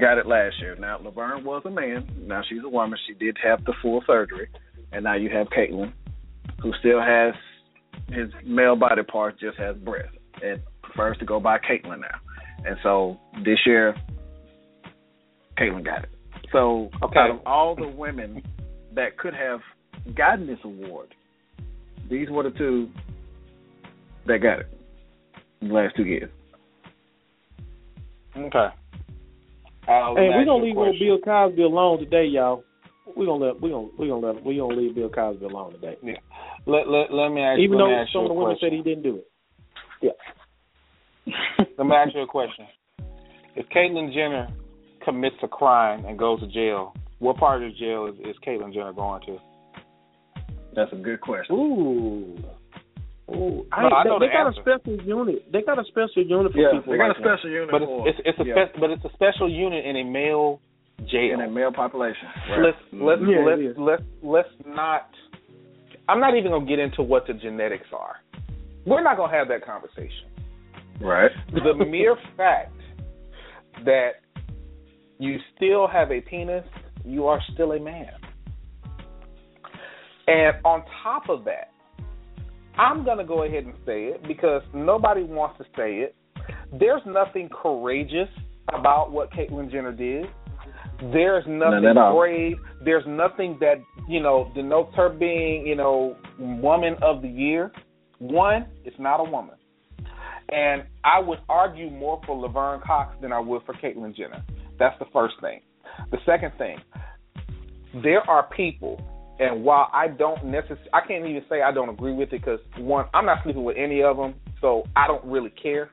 got it last year. Now Laverne was a man. Now she's a woman. She did have the full surgery, and now you have Caitlyn, who still has his male body parts, just has breasts, and prefers to go by Caitlyn now. And so this year, Caitlyn got it. So Okay. out of all the women that could have gotten this award, these were the two that got it in the last two years. Okay. Al, let Hey, we're ask gonna leave old. Bill Cosby alone today, y'all. We're gonna let we gonna we gonna let we gonna leave Bill Cosby alone today. Let, let, let me ask, you. Even let me though ask some you of the women question. said he didn't do it. Let me ask you a question. If Caitlyn Jenner commits a crime and goes to jail, what part of the jail is, is Caitlyn Jenner going to? That's a good question. Ooh. Ooh. I, No, I they, know they the got answer. a special unit. They got a special unit for Yeah, people they got like a special unit But for it's it's, it's a yeah, spe- but it's a special unit in a male jail. in a male population. Let's let's mm-hmm. Yeah, it let's, let's let's not. I'm not even gonna get into what the genetics are. We're not gonna have that conversation. right. The mere fact that you still have a penis, you are still a man. And on top of that, I'm going to go ahead and say it because nobody wants to say it. There's nothing courageous about what Caitlyn Jenner did. There's nothing None brave. There's nothing that, you know, denotes her being, you know, woman of the year. One, it's not a woman. And I would argue more for Laverne Cox than I would for Caitlyn Jenner. That's the first thing. The second thing, there are people, and while I don't necessarily, I can't even say I don't agree with it because one, I'm not sleeping with any of them, so I don't really care.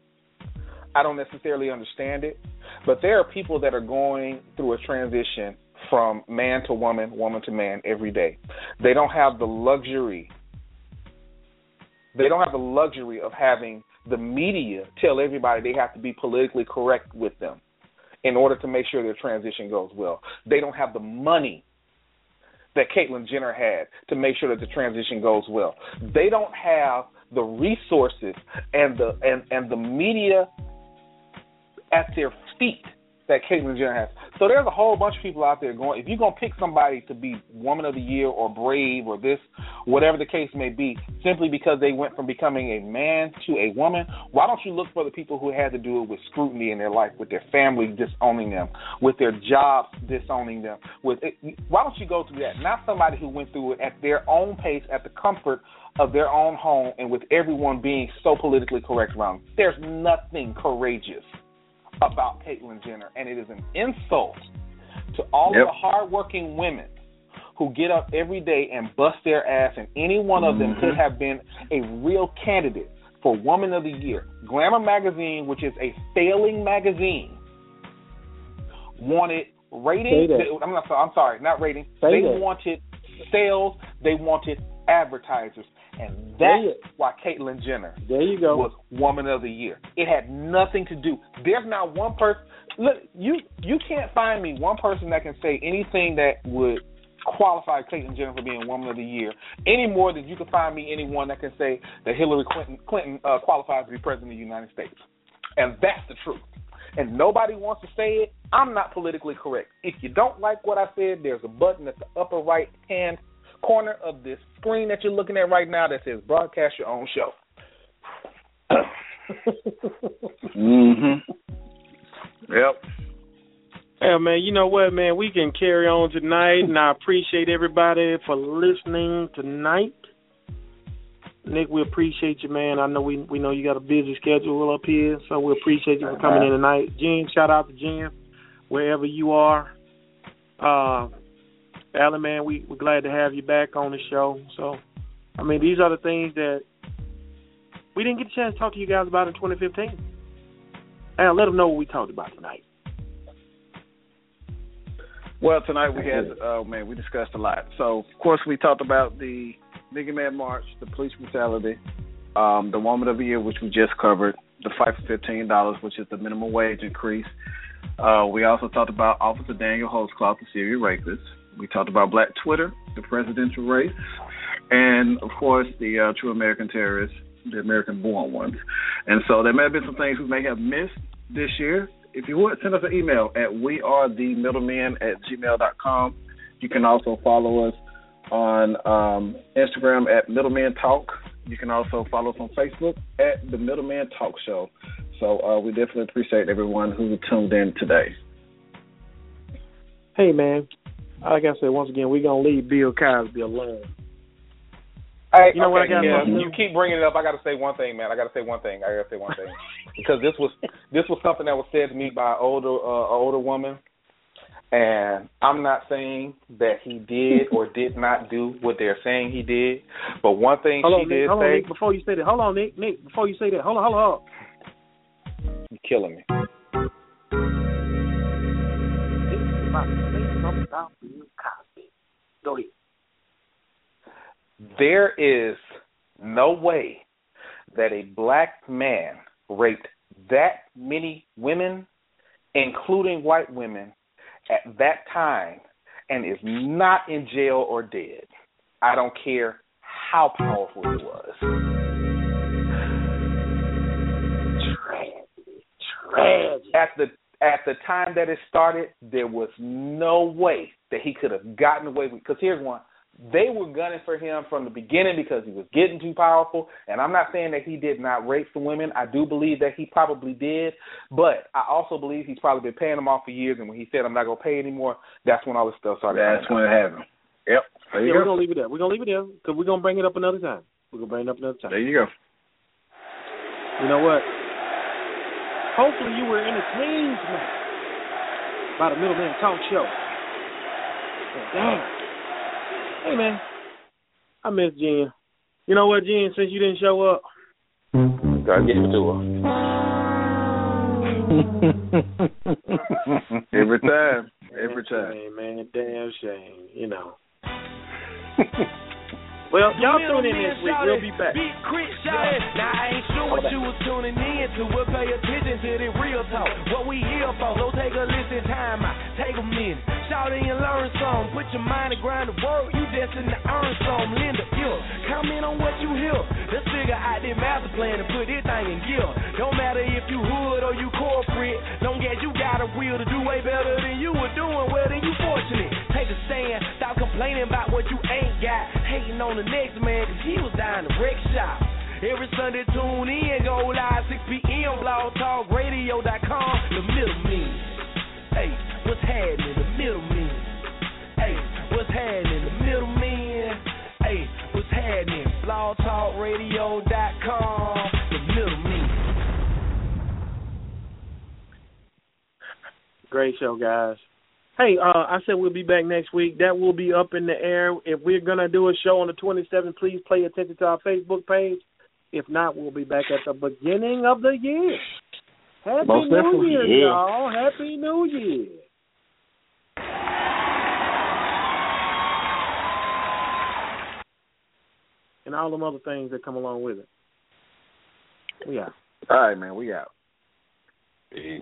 I don't necessarily understand it, but there are people that are going through a transition from man to woman, woman to man every day. They don't have the luxury. They don't have the luxury of having the media tell everybody they have to be politically correct with them in order to make sure their transition goes well. They don't have the money that Caitlyn Jenner had to make sure that the transition goes well. They don't have the resources and the and, and the media at their feet that Caitlyn Jenner has. So there's a whole bunch of people out there going. If you're gonna pick somebody to be Woman of the Year or Brave or this, whatever the case may be, simply because they went from becoming a man to a woman, why don't you look for the people who had to do it with scrutiny in their life, with their family disowning them, with their jobs disowning them? With it, why don't you go through that? Not somebody who went through it at their own pace, at the comfort of their own home, and with everyone being so politically correct around. There's nothing courageous about Caitlyn Jenner, and it is an insult to all yep. of the hardworking women who get up every day and bust their ass, and any one of them mm-hmm. could have been a real candidate for Woman of the Year. Glamour magazine, which is a failing magazine, wanted ratings. I'm not. I'm sorry, not ratings. Say they that. wanted sales. They wanted advertisers. And that's why Caitlyn Jenner there you go. was Woman of the Year. It had nothing to do. There's not one person. Look, you you can't find me one person that can say anything that would qualify Caitlyn Jenner for being Woman of the Year any more than you can find me anyone that can say that Hillary Clinton, Clinton uh, qualifies to be president of the United States. And that's the truth. And nobody wants to say it. I'm not politically correct. If you don't like what I said, there's a button at the upper right hand corner of this screen that you're looking at right now that says broadcast your own show. mhm. Yep. Yeah, man, you know what, man? We can carry on tonight, and I appreciate everybody for listening tonight. Nick, we appreciate you, man. I know we we know you got a busy schedule up here, so we appreciate you for coming in tonight. Jen, shout out to Jen, wherever you are. Uh, Alan, man, we, we're glad to have you back on the show. So, I mean, these are the things that we didn't get a chance to talk to you guys about in 2015. And let them know what we talked about tonight. Well, tonight we had, oh man, we discussed a lot. So, of course, we talked about the Million Man March, the police brutality, um, the Woman of the Year, which we just covered, the fight for fifteen dollars, which is the minimum wage increase. Uh, we also talked about Officer Daniel Holtzclaw, the serial rapist. We talked about Black Twitter, the presidential race, and of course the uh, true American terrorists, the American-born ones. And so there may have been some things we may have missed this year. If you would send us an email at wearethemiddlemen at gmail.com. You can also follow us on um, Instagram at Middleman Talk. You can also follow us on Facebook at the Middleman Talk Show. So uh, we definitely appreciate everyone who tuned in today. Hey man, like I said, once again, we're gonna leave Bill Cosby alone. Hey, you know okay, what I got? Yeah, you keep bringing it up. I got to say one thing, man. I got to say one thing. I got to say one thing because this was this was something that was said to me by an older uh, older woman, and I'm not saying that he did or did not do what they're saying he did, but one thing hold she on, did Nick, hold say. On, Nick, before you say that, hold on, Nick. Nick, before you say that, hold on, hold on. Hold on. You're killing me. About Bill Cosby. Go ahead. There is no way that a black man raped that many women, including white women, at that time and is not in jail or dead. I don't care how powerful he was. Tragedy. Tragedy. At the at the time that it started, there was no way that he could have gotten away with. Because here's one: they were gunning for him from the beginning because he was getting too powerful. And I'm not saying that he did not rape the women. I do believe that he probably did, but I also believe he's probably been paying them off for years. And when he said, "I'm not gonna pay anymore," that's when all this stuff started. That's when it happened. Yep. There yeah, we're gonna leave it there. We're gonna leave it there because we're gonna bring it up another time. We're gonna bring it up another time. There you go. You know what? Hopefully you were entertained tonight by the Middleman Talk Show. Oh, damn. Hey man, I miss Jen. You know what, Jen? Since you didn't show up, gotta give it to her. Every time. Every time. shame, man. Damn shame. You know. well, y'all tune in this week. We'll be back. Big crit shouted. Now I ain't sure what you was tuning in to. We'll pay attention to the real talk. What we here for? So take a listen, time out. Take a minute. Shout in and learn some. Put your mind to grind the work. You destined to earn some. Linda, you comment on what you hear. Let's figure out this master plan and put this thing in gear. Don't matter if you hood or you corporate. Don't as you got a will to do way better than you were doing, well then you fortunate. Take a stand. Stop complaining about what you ain't got. Hating on the next man cause he was down the wreck shop. Every Sunday tune in, go live 6 p.m. blogtalkradio.com. The middle mean. Hey, what's happening? The middle mean. Hey, what's happening? The middle mean. Hey, what's happening? blogtalkradio.com. The middle mean. Great show, guys. Hey, uh, I said we'll be back next week. That will be up in the air. If we're gonna do a show on the 27th, please pay attention to our Facebook page. If not, we'll be back at the beginning of the year. Happy Most New definitely, Year, yeah. y'all! Happy New Year. And all them other things that come along with it. We out. All right, man. We out. Peace.